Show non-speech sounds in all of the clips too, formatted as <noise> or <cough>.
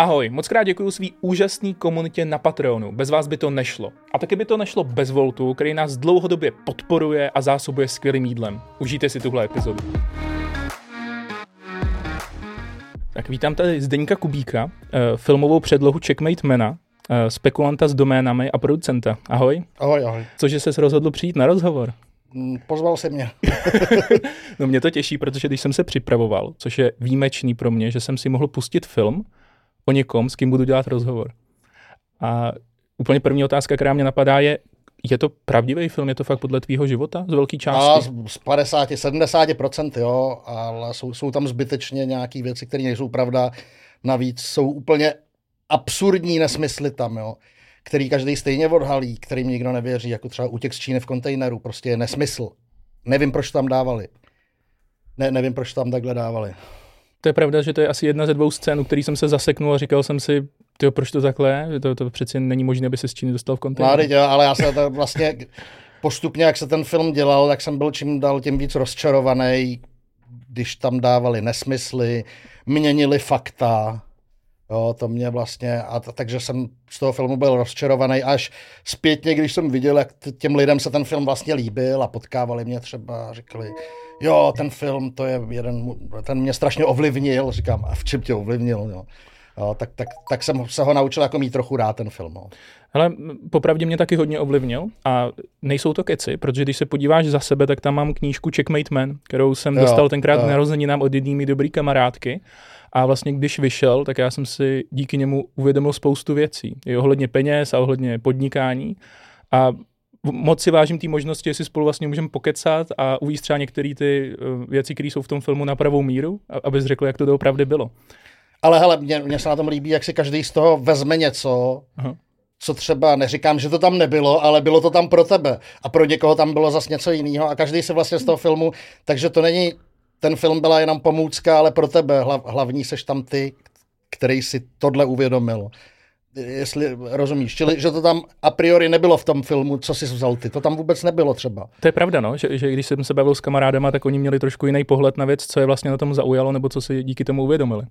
Ahoj, moc krát děkuji svý úžasný komunitě na Patreonu. Bez vás by to nešlo. A taky by to nešlo bez Voltu, který nás dlouhodobě podporuje a zásobuje skvělým jídlem. Užijte si tuhle epizodu. Tak vítám tady Zdeňka Kubíka, eh, filmovou předlohu Checkmate Mena, eh, spekulanta s doménami a producenta. Ahoj. Ahoj, ahoj. Cože se rozhodl přijít na rozhovor? Mm, pozval se mě. <laughs> no mě to těší, protože když jsem se připravoval, což je výjimečný pro mě, že jsem si mohl pustit film o někom, s kým budu dělat rozhovor. A úplně první otázka, která mě napadá, je, je to pravdivý film? Je to fakt podle tvýho života z velké části? A z 50, 70%, jo, ale jsou, jsou tam zbytečně nějaké věci, které nejsou pravda. Navíc jsou úplně absurdní nesmysly tam, jo, který každý stejně odhalí, kterým nikdo nevěří, jako třeba útěk z Číny v kontejneru, prostě je nesmysl. Nevím, proč tam dávali. Ne, nevím, proč tam takhle dávali. To je pravda, že to je asi jedna ze dvou scén, u kterých jsem se zaseknul a říkal jsem si, tyjo, proč to takhle? To, to přeci není možné, aby se z Číny dostal v kontejneru. No, ale já se to vlastně postupně, jak se ten film dělal, tak jsem byl čím dál tím víc rozčarovaný, když tam dávali nesmysly, měnili fakta, Jo, to mě vlastně, a t- takže jsem z toho filmu byl rozčarovaný až zpětně, když jsem viděl, jak t- těm lidem se ten film vlastně líbil a potkávali mě třeba a říkali, jo, ten film, to je jeden, ten mě strašně ovlivnil, říkám, a v čem tě ovlivnil, jo. Jo, tak, tak, tak jsem se ho naučil jako mít trochu rád ten film. Jo. Ale popravdě mě taky hodně ovlivnil a nejsou to keci, protože když se podíváš za sebe, tak tam mám knížku Checkmate Man, kterou jsem jo, dostal tenkrát k narozeninám od jedné dobrý kamarádky. A vlastně když vyšel, tak já jsem si díky němu uvědomil spoustu věcí. I ohledně peněz a ohledně podnikání. A moc si vážím té možnosti, jestli spolu vlastně můžeme pokecat a uvíct třeba některé ty eh, věci, které jsou v tom filmu na pravou míru, abys řekl, jak to doopravdy bylo. Ale hele, mně, mně se na tom líbí, jak si každý z toho vezme něco, Aha. co třeba, neříkám, že to tam nebylo, ale bylo to tam pro tebe. A pro někoho tam bylo zase něco jiného. A každý se vlastně z toho filmu, takže to není, ten film byla jenom pomůcka, ale pro tebe. Hlav, hlavní seš tam ty, který si tohle uvědomil jestli rozumíš. Čili, že to tam a priori nebylo v tom filmu, co jsi vzal ty. To tam vůbec nebylo třeba. To je pravda, no, že, že když jsem se bavil s kamarádama, tak oni měli trošku jiný pohled na věc, co je vlastně na tom zaujalo, nebo co si díky tomu uvědomili.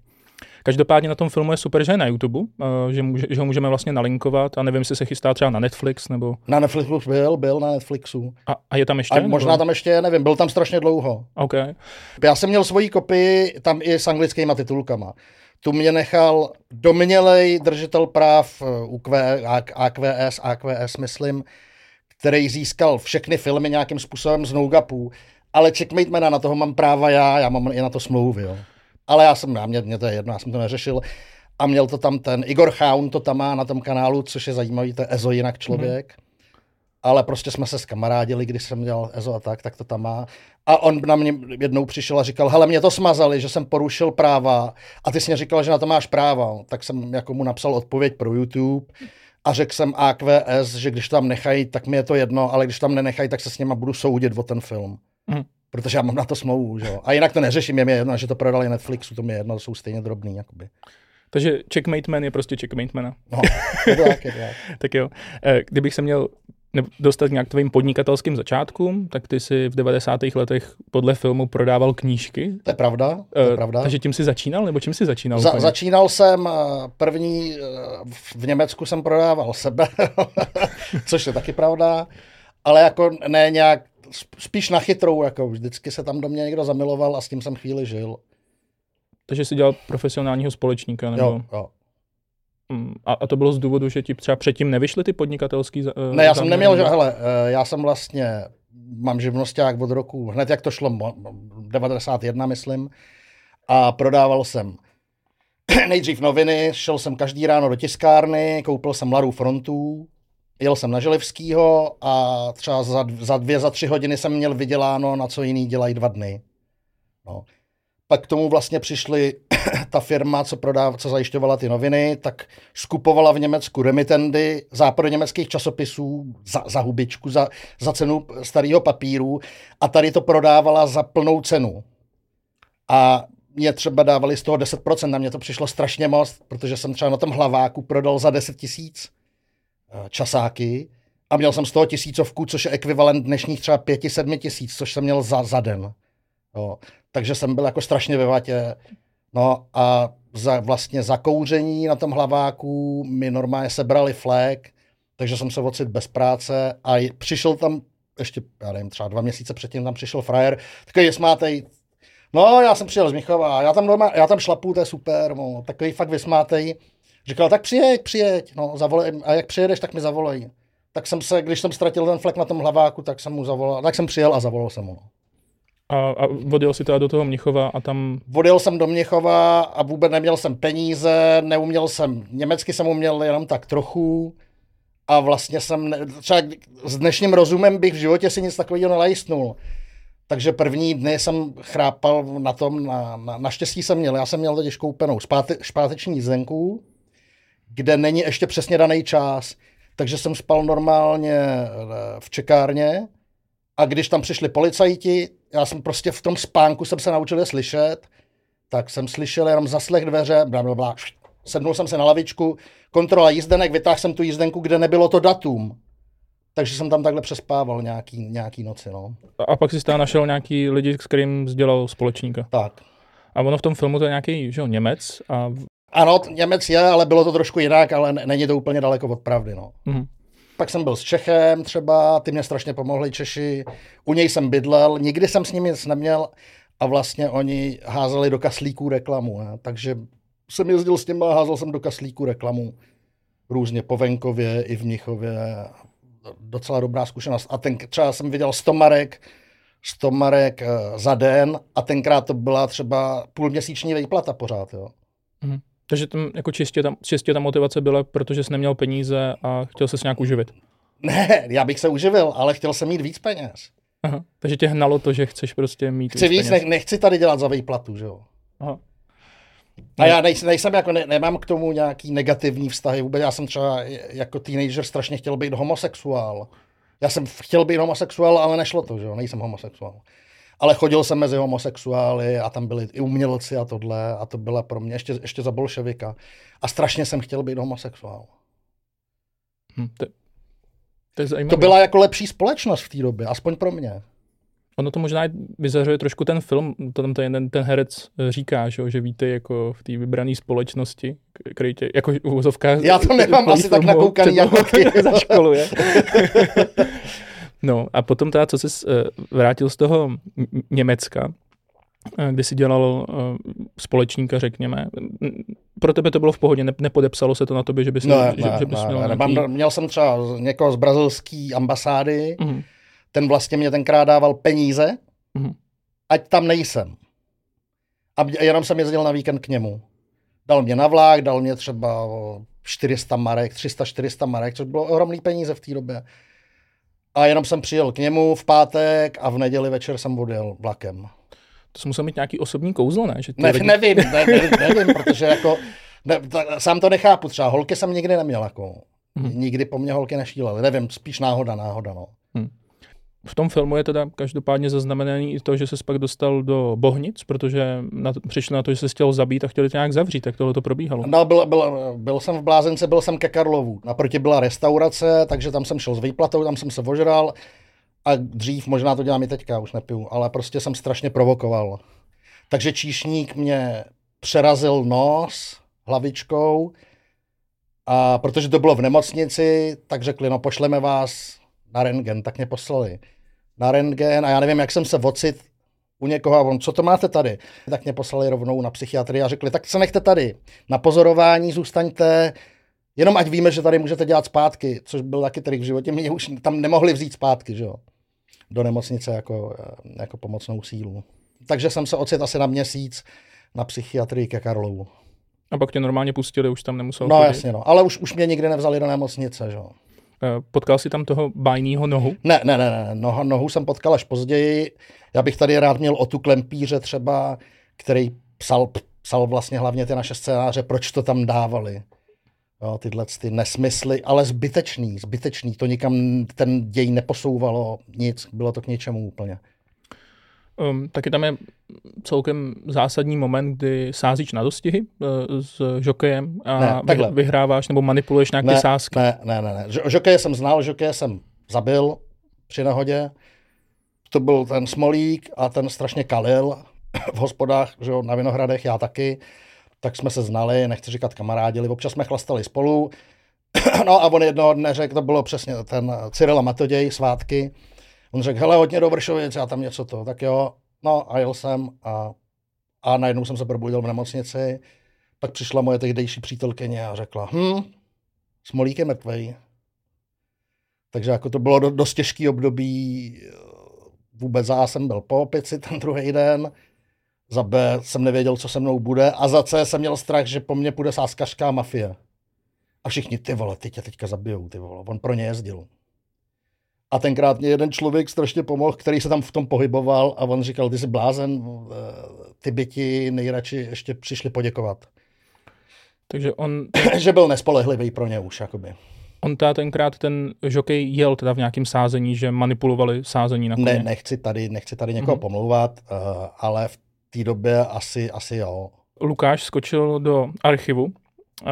Každopádně na tom filmu je super, že je na YouTube, uh, že, může, že ho můžeme vlastně nalinkovat a nevím, jestli se chystá třeba na Netflix nebo... Na Netflixu byl, byl na Netflixu. A, a je tam ještě? A možná nebo? tam ještě, nevím, byl tam strašně dlouho. Okay. Já jsem měl svoji kopii tam i s anglickýma titulkama. Tu mě nechal domělej držitel práv eh, UQ, AQS, AQS, myslím, který získal všechny filmy nějakým způsobem z Nougapu, ale Checkmate Mana, na toho mám práva já, já mám i na to smlouvy, jo. Ale já jsem, já, mě, mě to je jedno, já jsem to neřešil. A měl to tam ten Igor Chaun, to tam má na tom kanálu, což je zajímavý, to je Ezo jinak člověk. Mm ale prostě jsme se skamarádili, když jsem dělal EZO a tak, tak to tam má. A on na mě jednou přišel a říkal, hele, mě to smazali, že jsem porušil práva a ty jsi mě říkal, že na to máš práva. Tak jsem jako mu napsal odpověď pro YouTube a řekl jsem AQS, že když tam nechají, tak mi je to jedno, ale když tam nenechají, tak se s něma budu soudit o ten film. Mm. Protože já mám na to smlouvu, že jo. A jinak to neřeším, je mi jedno, že to prodali Netflixu, to mi je jedno, jsou stejně drobný, jakoby. Takže Checkmate Man je prostě Checkmate Man. No, je to tak, je to tak. <laughs> tak jo. Eh, kdybych se měl dostat nějak tvým podnikatelským začátkům, tak ty si v 90. letech podle filmu prodával knížky. To je pravda, to je uh, pravda. Takže tím si začínal, nebo čím si začínal? Za, začínal jsem, eh, první eh, v Německu jsem prodával sebe, <laughs> což je taky pravda, ale jako ne nějak, spíš na chytrou, jako vždycky se tam do mě někdo zamiloval a s tím jsem chvíli žil. Takže jsi dělal profesionálního společníka? Nebo... Jo, jo. Mm, a, a to bylo z důvodu, že ti třeba předtím nevyšly ty podnikatelský uh, Ne, já jsem neměl, že, hele, uh, já jsem vlastně, mám živnosták od roku, hned jak to šlo, 91 myslím, a prodával jsem <clears throat> nejdřív noviny, šel jsem každý ráno do tiskárny, koupil jsem Mladou frontu, jel jsem na Želivskýho a třeba za, za dvě, za tři hodiny jsem měl vyděláno, na co jiný dělají dva dny. No. Pak k tomu vlastně přišli <clears throat> ta firma, co, prodáv, co zajišťovala ty noviny, tak skupovala v Německu remitendy německých časopisů za, za hubičku, za, za cenu starého papíru a tady to prodávala za plnou cenu. A mě třeba dávali z toho 10%, na mě to přišlo strašně moc, protože jsem třeba na tom hlaváku prodal za 10 tisíc časáky a měl jsem z toho tisícovku, což je ekvivalent dnešních třeba 5-7 tisíc, což jsem měl za, za den. Jo. Takže jsem byl jako strašně ve vatě. No a za, vlastně zakouření na tom hlaváku mi normálně sebrali flek, takže jsem se ocit bez práce a přišel tam ještě, já nevím, třeba dva měsíce předtím tam přišel frajer, takový smátej, no já jsem přijel z Michova, já tam, doma, já tam šlapu, to je super, no, takový fakt vysmátej. Říkal, tak přijeď, přijeď, no, zavolej, a jak přijedeš, tak mi zavolej. Tak jsem se, když jsem ztratil ten flek na tom hlaváku, tak jsem mu zavolal, tak jsem přijel a zavolal jsem mu. A, a odjel si teda do toho Mnichova a tam... Odjel jsem do Mnichova a vůbec neměl jsem peníze, neuměl jsem, německy jsem uměl jenom tak trochu a vlastně jsem, ne, třeba s dnešním rozumem bych v životě si nic takového nelajstnul. Takže první dny jsem chrápal na tom, na, na, naštěstí jsem měl, já jsem měl totiž koupenou špáteční jízdenku, kde není ještě přesně daný čas, takže jsem spal normálně eh, v čekárně a když tam přišli policajti, já jsem prostě v tom spánku jsem se naučil je slyšet, tak jsem slyšel jenom zaslech dveře, bla, bla, bla, sednul jsem se na lavičku, kontrola jízdenek, vytáhl jsem tu jízdenku, kde nebylo to datum. Takže jsem tam takhle přespával nějaký, nějaký noci, no. A pak si tam našel nějaký lidi, s kterým sdělal společníka. Tak. A ono v tom filmu to je nějaký, že jo, Němec a... Ano, Němec je, ale bylo to trošku jinak, ale není to úplně daleko od pravdy, no. Mm-hmm. Pak jsem byl s Čechem třeba, ty mě strašně pomohli Češi, u něj jsem bydlel, nikdy jsem s nimi nic neměl a vlastně oni házeli do kaslíků reklamu, ne? takže jsem jezdil s nimi a házel jsem do kaslíku reklamu různě po venkově i v Mnichově. Docela dobrá zkušenost. A ten, třeba jsem viděl 100 marek, 100 marek eh, za den a tenkrát to byla třeba půlměsíční výplata pořád. Jo. Mhm. Takže tam jako čistě, tam, čistě ta motivace byla, protože jsi neměl peníze a chtěl se nějak uživit. Ne, já bych se uživil, ale chtěl jsem mít víc peněz. Aha, takže tě hnalo to, že chceš prostě mít Chci víc, víc ne, nechci tady dělat za výplatu, že jo. Aha. A já nejsem, nejsem jako, ne, nemám k tomu nějaký negativní vztahy. Vůbec já jsem třeba jako teenager strašně chtěl být homosexuál. Já jsem chtěl být homosexuál, ale nešlo to, že jo, nejsem homosexuál. Ale chodil jsem mezi homosexuály a tam byli i umělci a tohle a to byla pro mě ještě, ještě za bolševika. A strašně jsem chtěl být homosexuál. Hm, to, to, je to byla jako lepší společnost v té době, aspoň pro mě. Ono to možná vyzařuje trošku ten film, to tam ten, ten herec říká, že, že víte jako v té vybrané společnosti, který tě, jako v uvozovkách... Já to nemám <laughs> asi tak nakoukaný jako <laughs> ty. za školu, je. <laughs> no a potom teda, co jsi uh, vrátil z toho Německa, uh, kde jsi dělal uh, společníka, řekněme. Pro tebe to bylo v pohodě, ne, nepodepsalo se to na tobě, že bys, ne, že, ne, že bys ne, měl ne, nějaký... Měl jsem třeba někoho z brazilské ambasády, uh-huh ten vlastně mě tenkrát dával peníze, mm-hmm. ať tam nejsem. A jenom jsem jezdil na víkend k němu. Dal mě na vlák, dal mě třeba 400 marek, 300-400 marek, což bylo ohromný peníze v té době. A jenom jsem přijel k němu v pátek a v neděli večer jsem odjel vlakem. To jsem musel mít nějaký osobní kouzlo, ne? Že ne lidi... nevím, ne, nevím, <laughs> nevím, protože jako, ne, ta, sám to nechápu, třeba holky jsem nikdy neměl, jako, hmm. nikdy po mně holky nešílely, nevím, spíš náhoda, náhoda, no. Hmm v tom filmu je teda každopádně zaznamenaný i to, že se pak dostal do Bohnic, protože na to, přišli na to, že se chtěl zabít a chtěli tě nějak zavřít, tak tohle to probíhalo. No, byl, byl, byl, jsem v Blázence, byl jsem ke Karlovu. Naproti byla restaurace, takže tam jsem šel s výplatou, tam jsem se ožral a dřív, možná to dělám i teďka, už nepiju, ale prostě jsem strašně provokoval. Takže číšník mě přerazil nos hlavičkou a protože to bylo v nemocnici, tak řekli, no pošleme vás na rentgen, tak mě poslali na rentgen a já nevím, jak jsem se vocit u někoho a on, co to máte tady? Tak mě poslali rovnou na psychiatrii a řekli, tak se nechte tady, na pozorování zůstaňte, jenom ať víme, že tady můžete dělat zpátky, což byl taky trik v životě, mě už tam nemohli vzít zpátky, že jo, do nemocnice jako, jako pomocnou sílu. Takže jsem se ocit asi na měsíc na psychiatrii ke Karlovu. A pak tě normálně pustili, už tam nemusel No chodit. jasně, no. Ale už, už mě nikdy nevzali do nemocnice, že jo. Eh, potkal jsi tam toho bajného nohu? Ne, ne, ne, ne. Noha, nohu jsem potkal až později. Já bych tady rád měl o tu klempíře třeba, který psal, psal vlastně hlavně ty naše scénáře, proč to tam dávali. Jo, tyhle ty nesmysly, ale zbytečný, zbytečný. To nikam ten děj neposouvalo, nic, bylo to k něčemu úplně. Um, taky tam je celkem zásadní moment, kdy sázíš na dostihy uh, s žokejem a ne, vy, vyhráváš nebo manipuluješ nějaké ne, sázky. Ne, ne, ne. ne. Žokeje jsem znal, žokeje jsem zabil při nehodě. To byl ten Smolík a ten strašně kalil <coughs> v hospodách, že jo, na Vinohradech, já taky. tak jsme se znali, nechci říkat kamarádili, občas jsme chlastali spolu. <coughs> no a on jednoho dne řekl, to bylo přesně ten Cyril Matoděj, svátky, on řekl, hele, hodně do Vršovic, já tam něco to, tak jo, no a jel jsem a, a najednou jsem se probudil v nemocnici, pak přišla moje tehdejší přítelkyně a řekla, hm, Smolík je mrtvej. Takže jako to bylo dost těžký období, vůbec za jsem byl po opici ten druhý den, za B jsem nevěděl, co se mnou bude a za C jsem měl strach, že po mně půjde sáskařská mafie. A všichni, ty vole, ty tě teďka zabijou, ty vole. On pro ně jezdil. A tenkrát mě jeden člověk strašně pomohl, který se tam v tom pohyboval a on říkal, ty jsi blázen, ty by ti nejradši ještě přišli poděkovat. Takže on... <clears throat> že byl nespolehlivý pro ně už, jakoby. On ta tenkrát ten žokej jel teda v nějakém sázení, že manipulovali sázení na koně. Ne, nechci tady, nechci tady někoho mm-hmm. pomlouvat, uh, ale v té době asi, asi jo. Lukáš skočil do archivu uh,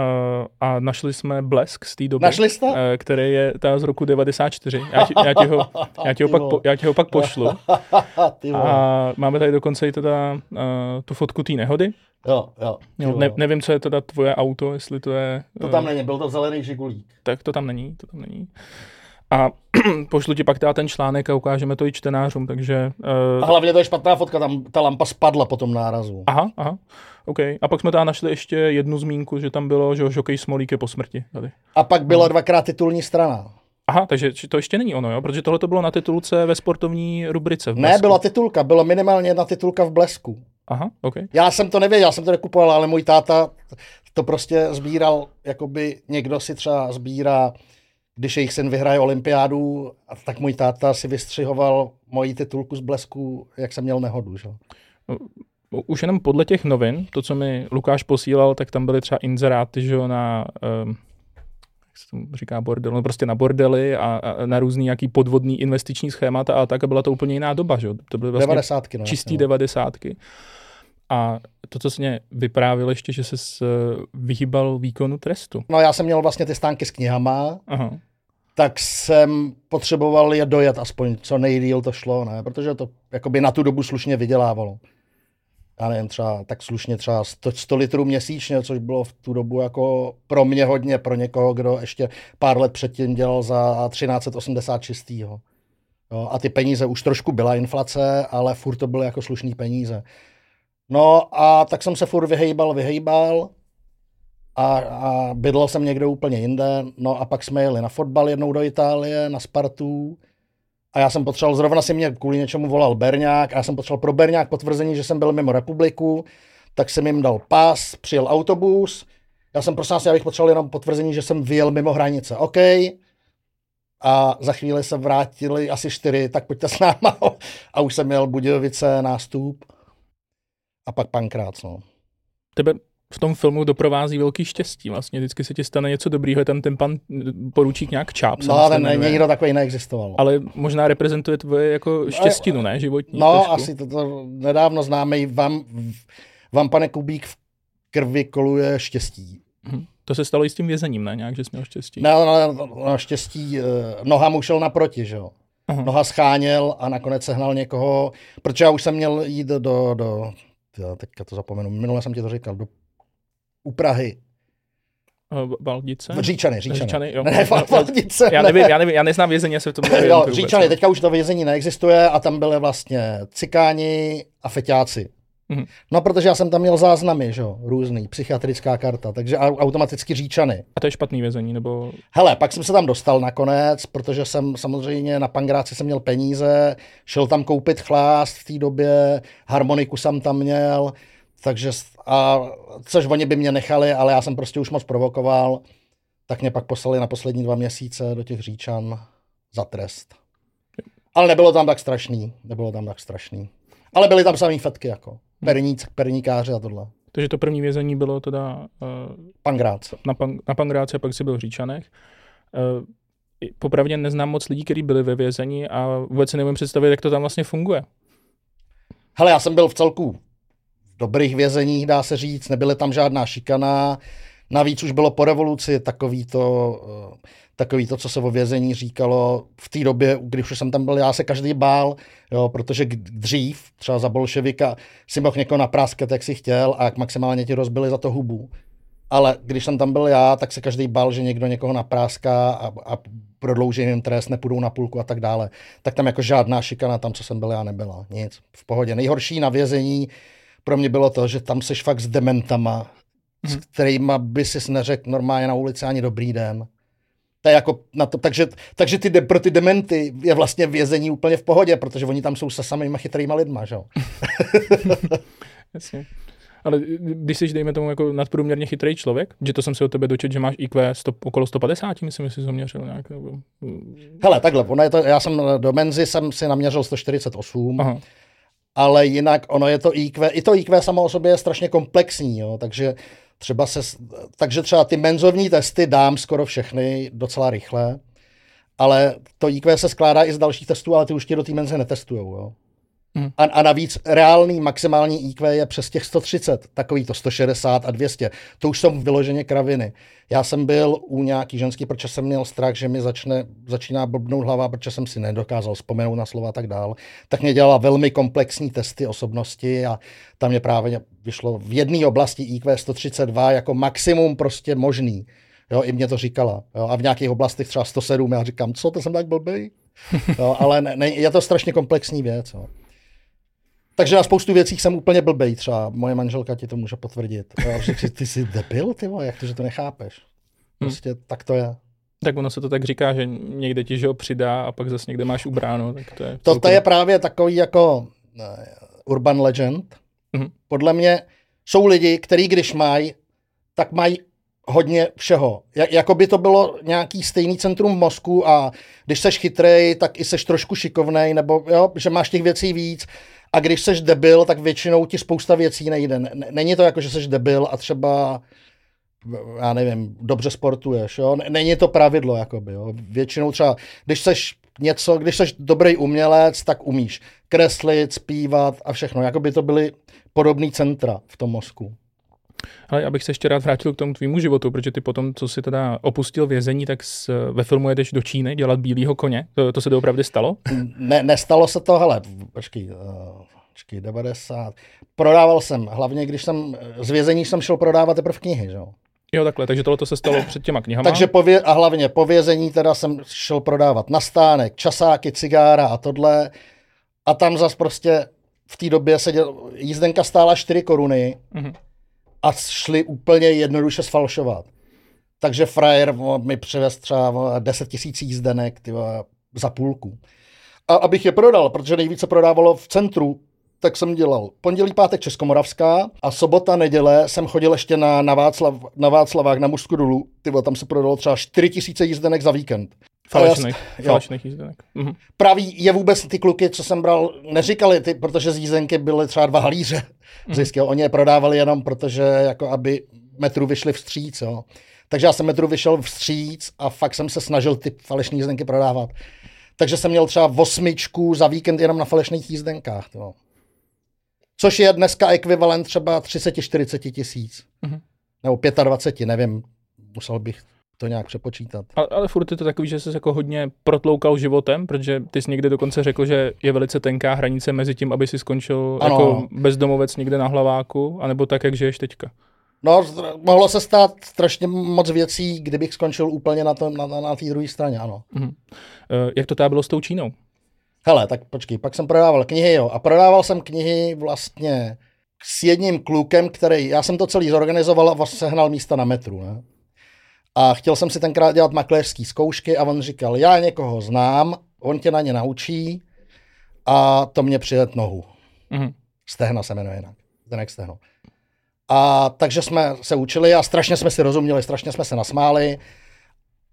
a našli jsme blesk z té doby. Našli jste? Uh, který je ta z roku 94. Já ti, já ti, ho, já ti, ho, <laughs> pak, po, já ti ho pak pošlu. <laughs> a máme tady dokonce i teda uh, tu fotku té nehody. Jo, jo. jo ne, nevím, co je teda tvoje auto, jestli to je... To tam není, byl to zelený žigulík. Tak to tam není, to tam není. A <clears throat> pošlu ti pak teda ten článek a ukážeme to i čtenářům, takže... Uh... A hlavně to je špatná fotka, tam ta lampa spadla po tom nárazu. Aha, aha, OK. A pak jsme tam našli ještě jednu zmínku, že tam bylo, že Žokej Smolík je po smrti. Tady. A pak byla no. dvakrát titulní strana. Aha, takže to ještě není ono, jo? Protože tohle to bylo na titulce ve sportovní rubrice. V ne, byla titulka, byla minimálně jedna titulka v blesku. Aha, OK. Já jsem to nevěděl, já jsem to nekupoval, ale můj táta to prostě sbíral, jakoby někdo si třeba sbírá, když jejich syn vyhraje olympiádu, tak můj táta si vystřihoval moji titulku z blesku, jak jsem měl nehodu. Že? Už jenom podle těch novin, to, co mi Lukáš posílal, tak tam byly třeba inzeráty, že na, um, jak se tomu říká, bordel, no prostě na bordely a, a na různý nějaký podvodný investiční schémata a tak a byla to úplně jiná doba, že To byly vlastně 90. No, čistý no. devadesátky. A to, co jsi mě vyprávěl ještě, že jsi vyhýbal výkonu trestu. No já jsem měl vlastně ty stánky s knihama, Aha. tak jsem potřeboval je dojet aspoň co nejdíl to šlo, ne? protože to jakoby na tu dobu slušně vydělávalo. Já nevím, třeba tak slušně třeba 100, 100 litrů měsíčně, což bylo v tu dobu jako pro mě hodně, pro někoho, kdo ještě pár let předtím dělal za 1386. Jo, a ty peníze, už trošku byla inflace, ale furt to byly jako slušný peníze. No a tak jsem se furt vyhejbal, vyhejbal a, a bydlel jsem někde úplně jinde. No a pak jsme jeli na fotbal jednou do Itálie, na Spartu. A já jsem potřeboval, zrovna si mě kvůli něčemu volal Berňák, a já jsem potřeboval pro Berňák potvrzení, že jsem byl mimo republiku, tak jsem jim dal pas, přijel autobus, já jsem prosím já bych potřeboval jenom potvrzení, že jsem vyjel mimo hranice. OK. A za chvíli se vrátili asi čtyři, tak pojďte s náma. <laughs> A už jsem měl Budějovice nástup a pak pankrát, no. Tebe v tom filmu doprovází velký štěstí. Vlastně vždycky se ti stane něco dobrýho, je tam ten pan poručík nějak čáp. No, ten ne, nikdo takový neexistoval. Ale možná reprezentuje tvoje jako štěstinu, ne? Životní No, trošku. asi to, to nedávno známý vám, vám, pane Kubík, v krvi koluje štěstí. Hm. To se stalo i s tím vězením, ne? Nějak, že jsi měl štěstí. No, no, no, no štěstí, eh, noha mu šel naproti, že jo. Aha. Noha scháněl a nakonec sehnal někoho, protože já už jsem měl jít do, do, do já teďka to zapomenu, minule jsem ti to říkal, do, u Prahy. Valdice? Říčany, Říčany. Říčany jo. Ne, Valdice. Já nevím, já, nevím, já neznám vězení, se v tom nevím. Jo, Říčany, teďka už to vězení neexistuje a tam byly vlastně cikáni a feťáci. Mm-hmm. No, protože já jsem tam měl záznamy, že jo, různý, psychiatrická karta, takže automaticky říčany. A to je špatný vězení, nebo? Hele, pak jsem se tam dostal nakonec, protože jsem samozřejmě na Pangráci jsem měl peníze, šel tam koupit chlást v té době, harmoniku jsem tam měl, takže, a, což oni by mě nechali, ale já jsem prostě už moc provokoval, tak mě pak poslali na poslední dva měsíce do těch říčan za trest. Ale nebylo tam tak strašný, nebylo tam tak strašný. Ale byly tam samý fetky, jako perníc, perníkáři a tohle. Takže to první vězení bylo teda... Uh, Pangrác. Na, pan, na Pangráce a pak si byl v Říčanech. Uh, popravdě neznám moc lidí, kteří byli ve vězení a vůbec si nevím představit, jak to tam vlastně funguje. Hele, já jsem byl v celku dobrých vězeních, dá se říct, nebyly tam žádná šikana, Navíc už bylo po revoluci takový to, eh, takový to, co se o vězení říkalo v té době, když už jsem tam byl, já se každý bál, jo, protože dřív, třeba za bolševika, si mohl někoho napráskat, jak si chtěl a jak maximálně ti rozbili za to hubu. Ale když jsem tam byl já, tak se každý bál, že někdo někoho napráská a, a prodlouží jim trest, nepůjdou na půlku a tak dále. Tak tam jako žádná šikana tam, co jsem byl já, nebyla. Nic. V pohodě. Nejhorší na vězení pro mě bylo to, že tam seš fakt s dementama, hmm. s mhm. kterými by si neřekl normálně na ulici ani dobrý den. To je jako na to, takže, takže ty, pro ty dementy je vlastně vězení úplně v pohodě, protože oni tam jsou se samými chytrýma lidma, že jo? <laughs> Jasně. Ale když jsi, dejme tomu, jako nadprůměrně chytrý člověk, že to jsem si o tebe dočet, že máš IQ 100, okolo 150, myslím, že jsi zaměřil nějak. Nebo... Hele, takhle, ono je to, já jsem do Menzy jsem si naměřil 148, Aha. Ale jinak ono je to IQ, i to IQ samo o sobě je strašně komplexní, jo, takže třeba se, takže třeba ty menzovní testy dám skoro všechny docela rychle, ale to IQ se skládá i z dalších testů, ale ty už ti do té menze netestujou, jo. Hmm. A, a navíc reálný maximální IQ je přes těch 130, takový to 160 a 200. To už jsou vyloženě kraviny. Já jsem byl u nějaký ženský, protože jsem měl strach, že mi začne, začíná blbnout hlava, protože jsem si nedokázal vzpomenout na slova a tak dál. Tak mě dělala velmi komplexní testy osobnosti a tam mě právě vyšlo v jedné oblasti IQ 132 jako maximum prostě možný. Jo, i mě to říkala. Jo, a v nějakých oblastech třeba 107, já říkám, co, to jsem tak blbý? Jo, ale ne, ne, je to strašně komplexní věc. Jo. Takže na spoustu věcí jsem úplně blbej, třeba moje manželka ti to může potvrdit. Řekl, ty jsi debil, ty vole, jak to, že to nechápeš? Hmm. Prostě hmm. tak to je. Tak ono se to tak říká, že někde ti že ho přidá a pak zase někde máš ubráno. Tak to, je to, to je právě takový jako uh, urban legend. Hmm. Podle mě jsou lidi, kteří když mají, tak mají hodně všeho. jako by to bylo nějaký stejný centrum mozku a když seš chytrej, tak i seš trošku šikovnej, nebo jo, že máš těch věcí víc a když seš debil, tak většinou ti spousta věcí nejde. Není to jako, že seš debil a třeba já nevím, dobře sportuješ, jo? Není to pravidlo, jakoby, jo? Většinou třeba, když seš něco, když seš dobrý umělec, tak umíš kreslit, zpívat a všechno. Jakoby to byly podobný centra v tom mozku. Ale abych se ještě rád vrátil k tomu tvýmu životu, protože ty potom, co si teda opustil vězení, tak s, ve filmu jedeš do Číny dělat bílýho koně. To, to se to opravdu stalo? Ne, nestalo se to, hele, počkej, uh, počkej, 90. Prodával jsem, hlavně když jsem, z vězení jsem šel prodávat teprve knihy, že jo. Jo, takhle, takže tohle se stalo před těma knihama. Takže pově- a hlavně po vězení teda jsem šel prodávat na stánek, časáky, cigára a tohle. A tam zas prostě v té době seděl, jízdenka stála 4 koruny. Mm-hmm a šli úplně jednoduše sfalšovat. Takže frajer mi přivez třeba 10 tisíc jízdenek tyva, za půlku. A abych je prodal, protože nejvíce prodávalo v centru, tak jsem dělal pondělí, pátek Českomoravská a sobota, neděle jsem chodil ještě na, na, Václav, na Václavák na Mužsku dolu. Tyvo, tam se prodalo třeba 4 tisíce jízdenek za víkend. Falešných, falešných jízdenek. Mhm. Pravý je vůbec ty kluky, co jsem bral, neříkali ty, protože z jízdenky byly třeba dva halíře mhm. Oni je prodávali jenom protože, jako aby metru vyšli vstříc. Jo. Takže já jsem metru vyšel vstříc a fakt jsem se snažil ty falešné jízdenky prodávat. Takže jsem měl třeba osmičku za víkend jenom na falešných jízdenkách. Jo. Což je dneska ekvivalent třeba 30-40 tisíc. Mm-hmm. Nebo 25, nevím, musel bych to nějak přepočítat. Ale, ale furt je to takový, že jsi jako hodně protloukal životem, protože ty jsi někdy dokonce řekl, že je velice tenká hranice mezi tím, aby si skončil ano. jako bezdomovec někde na hlaváku, anebo tak, jak žiješ teďka. No, mohlo se stát strašně moc věcí, kdybych skončil úplně na, to, na, na, na té druhé straně, ano. Uh-huh. Uh, jak to teda bylo s tou Čínou? Hele, tak počkej, pak jsem prodával knihy, jo, a prodával jsem knihy vlastně s jedním klukem, který, já jsem to celý zorganizoval a sehnal místa na metru, ne? A chtěl jsem si tenkrát dělat makléřské zkoušky a on říkal, já někoho znám, on tě na ně naučí a to mě přijet nohu. Mm-hmm. Stehna se jmenuje jinak. Zdenek Stehno. A takže jsme se učili a strašně jsme si rozuměli, strašně jsme se nasmáli.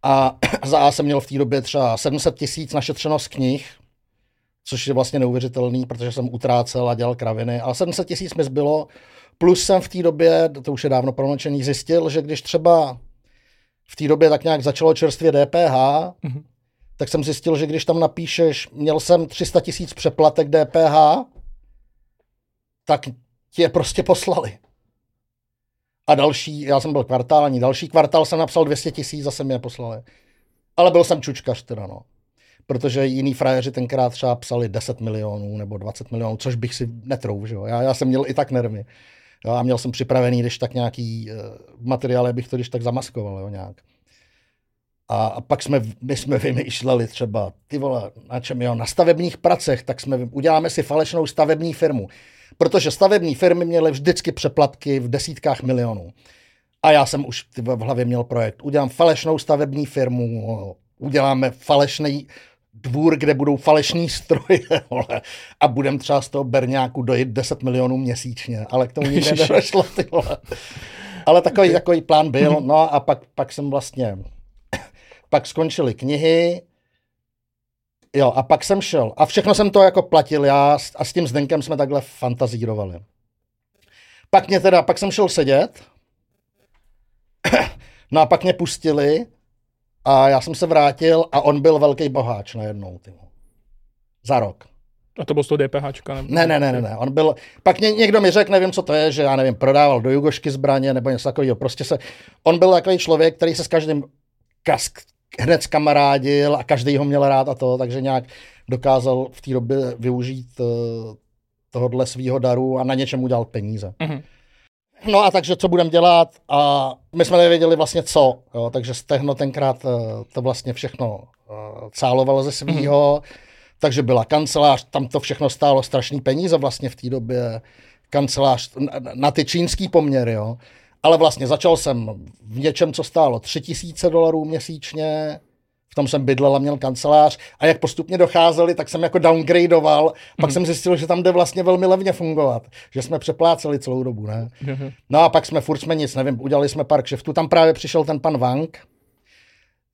A <clears throat> za A jsem měl v té době třeba 700 tisíc našetřeno z knih, což je vlastně neuvěřitelný, protože jsem utrácel a dělal kraviny. Ale 700 tisíc mi zbylo, plus jsem v té době, to už je dávno promlčený, zjistil, že když třeba v té době tak nějak začalo čerstvě DPH, mm-hmm. tak jsem zjistil, že když tam napíšeš, měl jsem 300 tisíc přeplatek DPH, tak ti je prostě poslali. A další, já jsem byl kvartální, další kvartál jsem napsal 200 tisíc, zase mě poslali. Ale byl jsem čučkař teda, no. Protože jiní frajeři tenkrát třeba psali 10 milionů nebo 20 milionů, což bych si netrou, že jo. Já, já jsem měl i tak nervy. Jo, a měl jsem připravený, když tak nějaký uh, materiály, bych to když tak zamaskoval, jo, nějak. A, a pak jsme, my jsme <laughs> vymýšleli třeba, ty vole, na čem jo, na stavebních pracech, tak jsme, uděláme si falešnou stavební firmu. Protože stavební firmy měly vždycky přeplatky v desítkách milionů. A já jsem už v hlavě měl projekt. Udělám falešnou stavební firmu, uděláme falešný dvůr, kde budou falešní stroje <laughs> vole, a budem třeba z toho berňáku dojít 10 milionů měsíčně, ale k tomu nikdy nedošlo. Ty vole. Ale takový, takový plán byl, no a pak, pak jsem vlastně, <clears throat> pak skončily knihy, jo, a pak jsem šel. A všechno jsem to jako platil já a s tím Zdenkem jsme takhle fantazírovali. Pak mě teda, pak jsem šel sedět, <clears throat> no a pak mě pustili a já jsem se vrátil a on byl velký boháč najednou. Tymo. Za rok. A to byl z toho DPH? Nebo... Ne, ne, ne, ne, on byl, pak ně, někdo mi řekl, nevím, co to je, že já nevím, prodával do Jugošky zbraně nebo něco takového. Prostě se, on byl takový člověk, který se s každým kask, hned kamarádil a každý ho měl rád a to, takže nějak dokázal v té době využít uh, tohohle svého daru a na něčem udělal peníze. Mm-hmm. No a takže co budeme dělat a my jsme nevěděli vlastně co, jo, takže Stehno tenkrát uh, to vlastně všechno uh, cálovalo ze svého, mm-hmm. takže byla kancelář, tam to všechno stálo strašný peníze vlastně v té době, kancelář na, na ty čínský poměry, jo. Ale vlastně začal jsem v něčem, co stálo 3000 dolarů měsíčně, v tom jsem bydlel a měl kancelář a jak postupně docházeli, tak jsem jako downgradeoval, pak mm. jsem zjistil, že tam jde vlastně velmi levně fungovat, že jsme přepláceli celou dobu, ne? Mm. No a pak jsme furt jsme nic, nevím, udělali jsme pár kšeftů, tam právě přišel ten pan Wang,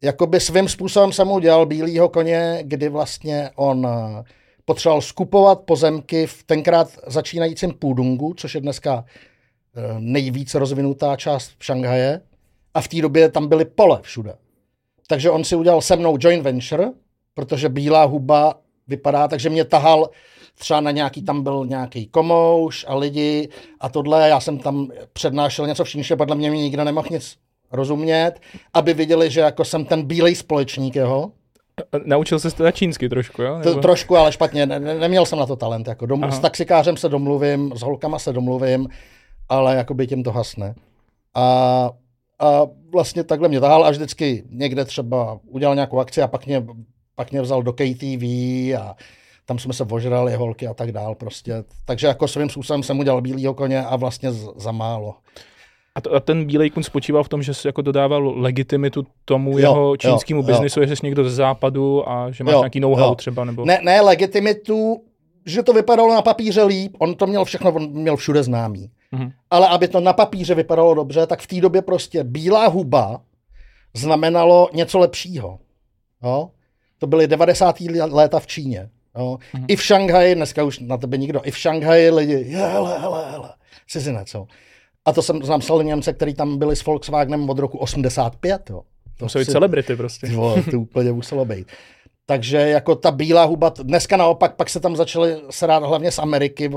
jakoby svým způsobem jsem udělal bílýho koně, kdy vlastně on eh, potřeboval skupovat pozemky v tenkrát začínajícím Pudungu, což je dneska eh, nejvíc rozvinutá část v Šanghaje. A v té době tam byly pole všude. Takže on si udělal se mnou joint venture, protože bílá huba vypadá, takže mě tahal třeba na nějaký, tam byl nějaký komouš a lidi a tohle, já jsem tam přednášel něco v čínště, podle mě mi nikdo nemohl nic rozumět, aby viděli, že jako jsem ten bílej společník jeho. Naučil jsi teda čínsky trošku, jo? Nebo... To, trošku, ale špatně, ne, neměl jsem na to talent. Jako dom, s taxikářem se domluvím, s holkama se domluvím, ale jako by tím to hasne. A a vlastně takhle mě tahal až vždycky někde třeba udělal nějakou akci a pak mě, pak mě vzal do KTV a tam jsme se ožrali holky a tak dál prostě. Takže jako svým způsobem jsem udělal bílýho koně a vlastně z, za málo. A, to, a ten bílej kun spočíval v tom, že jsi jako dodával legitimitu tomu jo, jeho čínskému biznisu, že jsi někdo ze západu a že máš jo, nějaký know-how jo. třeba? Nebo... Ne, ne legitimitu, že to vypadalo na papíře líp, on to měl všechno, on měl všude známý. Mm-hmm. Ale aby to na papíře vypadalo dobře, tak v té době prostě bílá huba znamenalo něco lepšího. Jo? To byly 90. léta v Číně. Jo? Mm-hmm. I v Šanghaji, dneska už na tebe nikdo, i v Šanghaji lidi, hele, hele, hele, cizinec. Jo? A to jsem znám Němce, který tam byli s Volkswagenem od roku 85. Jo? To jsou si... celebrity prostě. Jo, to úplně muselo být. Takže jako ta bílá huba, dneska naopak, pak se tam začali srát hlavně z Ameriky,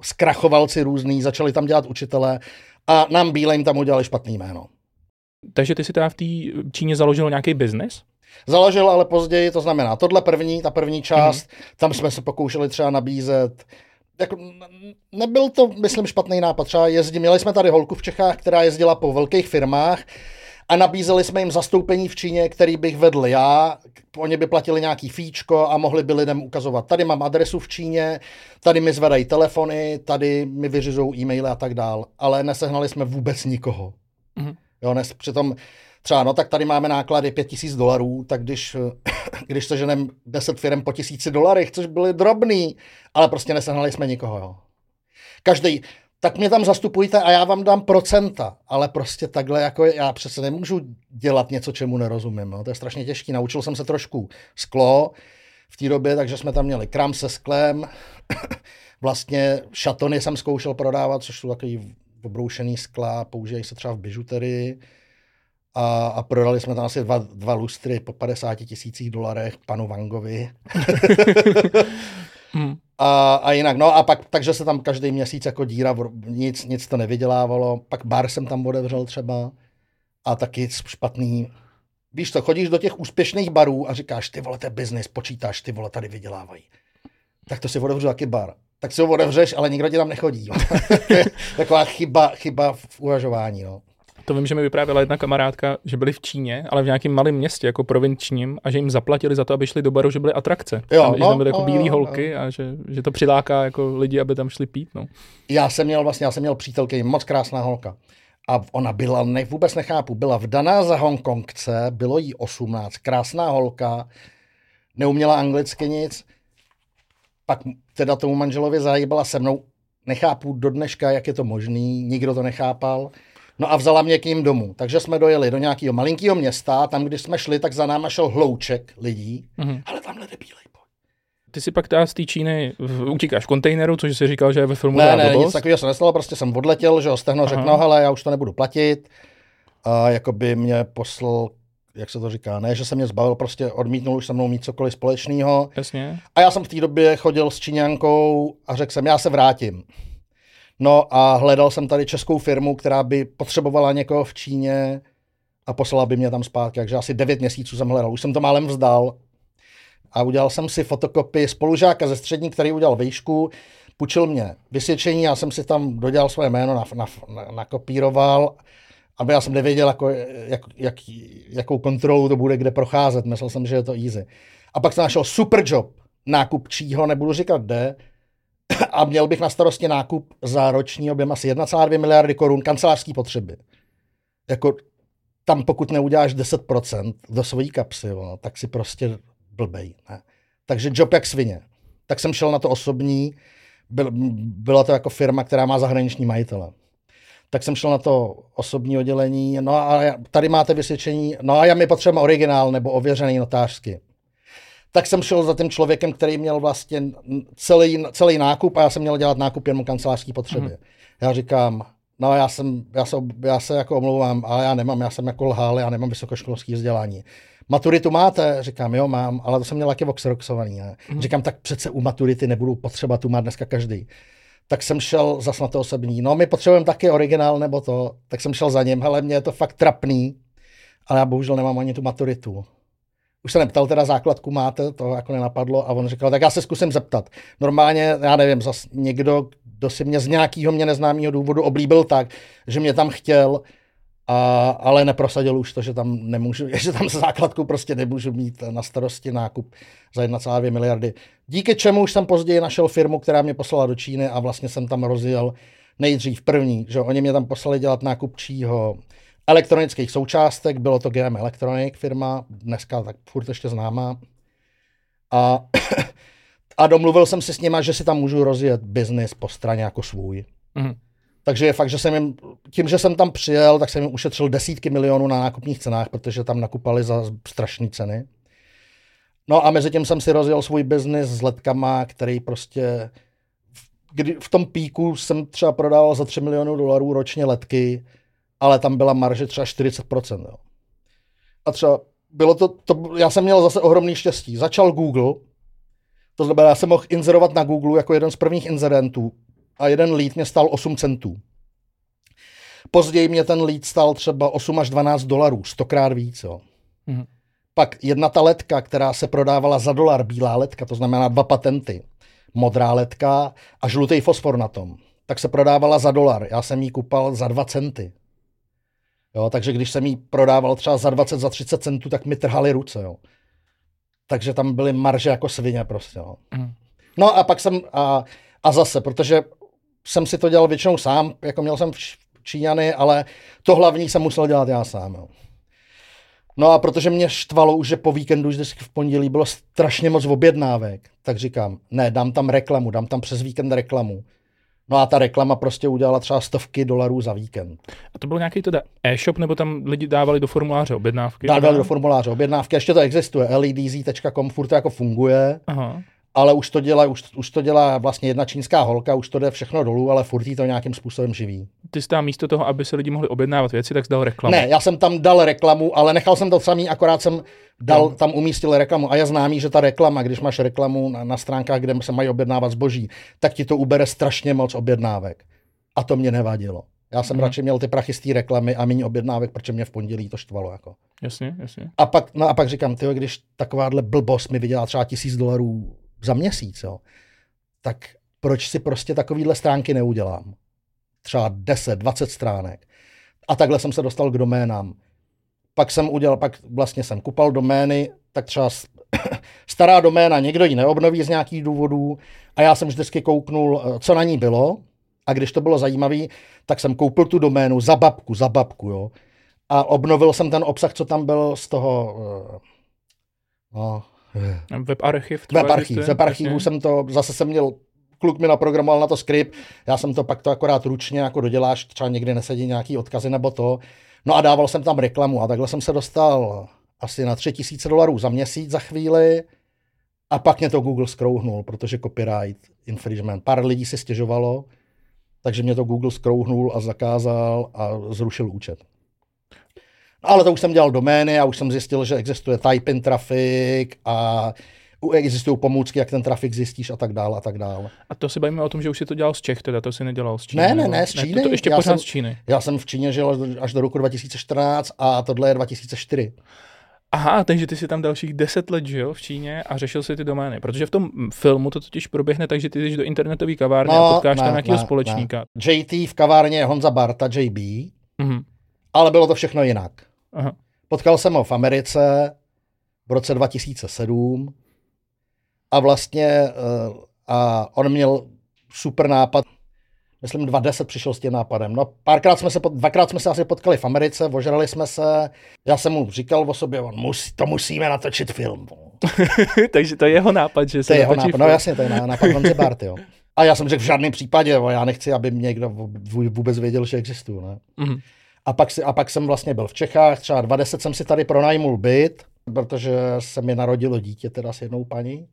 zkrachovalci různý, začali tam dělat učitele a nám bílým tam udělali špatný jméno. Takže ty si teda v té Číně založil nějaký biznis? Založil, ale později, to znamená, tohle první, ta první část, mm-hmm. tam jsme se pokoušeli třeba nabízet jako, nebyl to, myslím, špatný nápad. Třeba jezdí, měli jsme tady holku v Čechách, která jezdila po velkých firmách a nabízeli jsme jim zastoupení v Číně, který bych vedl já. Oni by platili nějaký fíčko a mohli by lidem ukazovat, tady mám adresu v Číně, tady mi zvedají telefony, tady mi vyřizují e-maily a tak dál. Ale nesehnali jsme vůbec nikoho. Mm-hmm. Jo, nes, přitom třeba, no tak tady máme náklady 5000 dolarů, tak když, <clears throat> když ženem 10 firm po tisíci dolarech, což byly drobný, ale prostě nesehnali jsme nikoho. Jo. Každý, tak mě tam zastupujte a já vám dám procenta. Ale prostě takhle, jako já přece nemůžu dělat něco, čemu nerozumím. No. To je strašně těžký. Naučil jsem se trošku sklo v té době, takže jsme tam měli kram se sklem. <coughs> vlastně šatony jsem zkoušel prodávat, což jsou takový obroušený skla, používají se třeba v bižuterii. A, a prodali jsme tam asi dva, dva lustry po 50 tisících dolarech panu Vangovi. <laughs> <laughs> hmm. A, a jinak, no a pak, takže se tam každý měsíc jako díra, nic, nic to nevydělávalo. Pak bar jsem tam otevřel třeba a taky špatný. Víš to, chodíš do těch úspěšných barů a říkáš, ty vole, to je business, počítáš, ty vole, tady vydělávají. Tak to si otevřu taky bar. Tak si ho otevřeš, ale nikdo ti tam nechodí. <laughs> <laughs> Taková chyba, chyba v uvažování. No. To vím, že mi vyprávěla jedna kamarádka, že byli v Číně, ale v nějakém malém městě, jako provinčním, a že jim zaplatili za to, aby šli do baru, že byly atrakce. Jo, tam, no, že tam byly jako no, bílé no, holky a že, že, to přiláká jako lidi, aby tam šli pít. No. Já jsem měl vlastně, já jsem měl přítelky, moc krásná holka. A ona byla, ne, vůbec nechápu, byla vdaná za Hongkongce, bylo jí 18, krásná holka, neuměla anglicky nic, pak teda tomu manželovi zahýbala se mnou, nechápu do dneška, jak je to možný, nikdo to nechápal. No a vzala mě k ním domů. Takže jsme dojeli do nějakého malinkého města, tam, když jsme šli, tak za náma šel hlouček lidí, mm-hmm. ale tamhle je bílej ty si pak z té Číny utíkáš v kontejneru, což si říkal, že je ve filmu Ne, ne, nic takového se nestalo, prostě jsem odletěl, že stehno řekl, no hele, já už to nebudu platit. A jako by mě poslal jak se to říká, ne, že se mě zbavil, prostě odmítnul už se mnou mít cokoliv společného. Jasně. A já jsem v té době chodil s Číňankou a řekl jsem, já se vrátím. No a hledal jsem tady českou firmu, která by potřebovala někoho v Číně a poslala by mě tam zpátky. Takže asi devět měsíců jsem hledal. Už jsem to málem vzdal a udělal jsem si fotokopy spolužáka ze střední, který udělal výšku, půjčil mě vysvědčení, já jsem si tam dodělal svoje jméno, na, na, na, nakopíroval, aby já jsem nevěděl, jako, jak, jak, jakou kontrolu to bude kde procházet. Myslel jsem, že je to easy. A pak jsem našel super job nákupčího, nebudu říkat kde, a měl bych na starosti nákup za roční objem asi 1,2 miliardy korun kancelářské potřeby. Jako tam pokud neuděláš 10% do svojí kapsy, jo, tak si prostě blbej. Ne? Takže job jak svině. Tak jsem šel na to osobní, byl, byla to jako firma, která má zahraniční majitele. Tak jsem šel na to osobní oddělení, no a tady máte vysvědčení, no a já mi potřebujeme originál nebo ověřený notářsky tak jsem šel za tím člověkem, který měl vlastně celý, celý nákup a já jsem měl dělat nákup jenom kancelářské potřeby. Mm-hmm. Já říkám, no já, jsem, já, se, já se jako omlouvám, ale já nemám, já jsem jako lhal, já nemám vysokoškolské vzdělání. Maturitu máte? Říkám, jo, mám, ale to jsem měl taky voxeroxovaný. Mm-hmm. Říkám, tak přece u maturity nebudu potřeba, tu má dneska každý. Tak jsem šel zas na to osobní. No, my potřebujeme taky originál nebo to. Tak jsem šel za ním, ale mě je to fakt trapný, ale já bohužel nemám ani tu maturitu už se neptal, teda základku máte, to jako nenapadlo a on říkal, tak já se zkusím zeptat. Normálně, já nevím, zas někdo, kdo si mě z nějakého mě neznámého důvodu oblíbil tak, že mě tam chtěl, a, ale neprosadil už to, že tam nemůžu, <laughs> že tam se základku prostě nemůžu mít na starosti nákup za 1,2 miliardy. Díky čemu už jsem později našel firmu, která mě poslala do Číny a vlastně jsem tam rozjel nejdřív první, že oni mě tam poslali dělat nákupčího elektronických součástek, bylo to GM Electronic firma, dneska tak furt ještě známá. A, <clears throat> a domluvil jsem si s nima, že si tam můžu rozjet biznis po straně jako svůj. Mm. Takže je fakt, že jsem jim, tím, že jsem tam přijel, tak jsem jim ušetřil desítky milionů na nákupních cenách, protože tam nakupali za strašné ceny. No a mezi tím jsem si rozjel svůj biznis s letkama, který prostě kdy v tom píku jsem třeba prodával za 3 miliony dolarů ročně letky, ale tam byla marže třeba 40%. Jo. A třeba bylo to, to, já jsem měl zase ohromný štěstí. Začal Google, to znamená, já jsem mohl inzerovat na Google jako jeden z prvních inzerentů a jeden lead mě stál 8 centů. Později mě ten lead stál třeba 8 až 12 dolarů, stokrát víc. Jo. Mm-hmm. Pak jedna ta letka, která se prodávala za dolar, bílá letka, to znamená dva patenty, modrá letka a žlutý fosfor na tom, tak se prodávala za dolar. Já jsem ji kupal za 2 centy. Jo, takže když jsem jí prodával třeba za 20, za 30 centů, tak mi trhali ruce. Jo. Takže tam byly marže jako svině prostě. Jo. Mm. No a pak jsem, a, a zase, protože jsem si to dělal většinou sám, jako měl jsem Číňany, ale to hlavní jsem musel dělat já sám. Jo. No a protože mě štvalo už, že po víkendu, už v pondělí bylo strašně moc objednávek, tak říkám, ne, dám tam reklamu, dám tam přes víkend reklamu. No a ta reklama prostě udělala třeba stovky dolarů za víkend. A to byl nějaký teda e-shop, nebo tam lidi dávali do formuláře objednávky? Dávali do formuláře objednávky, ještě to existuje, ledz.com, furt to jako funguje. Aha. Ale už to, dělá, už, už to dělá vlastně jedna čínská holka, už to jde všechno dolů, ale furt to nějakým způsobem živí. Ty jsi tam místo toho, aby se lidi mohli objednávat věci, tak jsi dal reklamu. Ne, já jsem tam dal reklamu, ale nechal jsem to samý, akorát jsem dal, no. tam umístil reklamu. A je známý, že ta reklama, když máš reklamu na, na stránkách, kde se mají objednávat zboží, tak ti to ubere strašně moc objednávek. A to mě nevadilo. Já jsem hmm. radši měl ty prachy z té reklamy a méně objednávek, protože mě v pondělí to štvalo. Jako. Jasně, jasně. A pak, no a pak říkám, tyjo, když takováhle blbost mi vydělá třeba tisíc dolarů za měsíc, jo, tak proč si prostě takovýhle stránky neudělám? Třeba 10, 20 stránek. A takhle jsem se dostal k doménám. Pak jsem udělal, pak vlastně jsem kupal domény, tak třeba <coughs> stará doména, někdo ji neobnoví z nějakých důvodů a já jsem vždycky kouknul, eh, co na ní bylo a když to bylo zajímavé, tak jsem koupil tu doménu za babku, za babku, jo. A obnovil jsem ten obsah, co tam byl z toho, eh, no, Web archiv. Web archiv. Web archivu jsem to, zase jsem měl kluk mi naprogramoval na to skript, já jsem to pak to akorát ručně jako doděláš, třeba někdy nesedí nějaký odkazy nebo to. No a dával jsem tam reklamu a takhle jsem se dostal asi na tři tisíce dolarů za měsíc za chvíli a pak mě to Google skrouhnul, protože copyright infringement. Pár lidí si stěžovalo, takže mě to Google skrouhnul a zakázal a zrušil účet. Ale to už jsem dělal domény a už jsem zjistil, že existuje type-in trafik a existují pomůcky, jak ten trafik zjistíš a tak dále a tak dále. A to si bavíme o tom, že už si to dělal z Čech, teda to si nedělal z Číny? Ne, ne, ne, z Číny. Ne, to, to ještě já pořád jsem, z Číny. Já jsem v Číně žil až do roku 2014 a tohle je 2004. Aha, takže ty jsi tam dalších deset let žil v Číně a řešil si ty domény. Protože v tom filmu to totiž proběhne tak, že ty jdeš do internetové kavárny no, a potkáš ne, tam nějakého společníka. Ne. JT v kavárně je Honza Barta, JB, mm-hmm. Ale bylo to všechno jinak. Aha. Potkal jsem ho v Americe v roce 2007 a vlastně eh, a on měl super nápad, myslím 2010 přišel s tím nápadem. No párkrát jsme se, dvakrát jsme se asi potkali v Americe, ožrali jsme se, já jsem mu říkal o sobě, on musí, to musíme natočit film. <laughs> Takže to je jeho nápad, že se to je jeho nápad, no film. no jasně, to je nápad Honzy Bart, jo. A já jsem řekl v žádném případě, jo, já nechci, aby mě někdo vůbec věděl, že existuju. Ne? Mm-hmm. A pak, si, a pak jsem vlastně byl v Čechách, třeba 20 jsem si tady pronajmul byt, protože se mi narodilo dítě teda s jednou paní,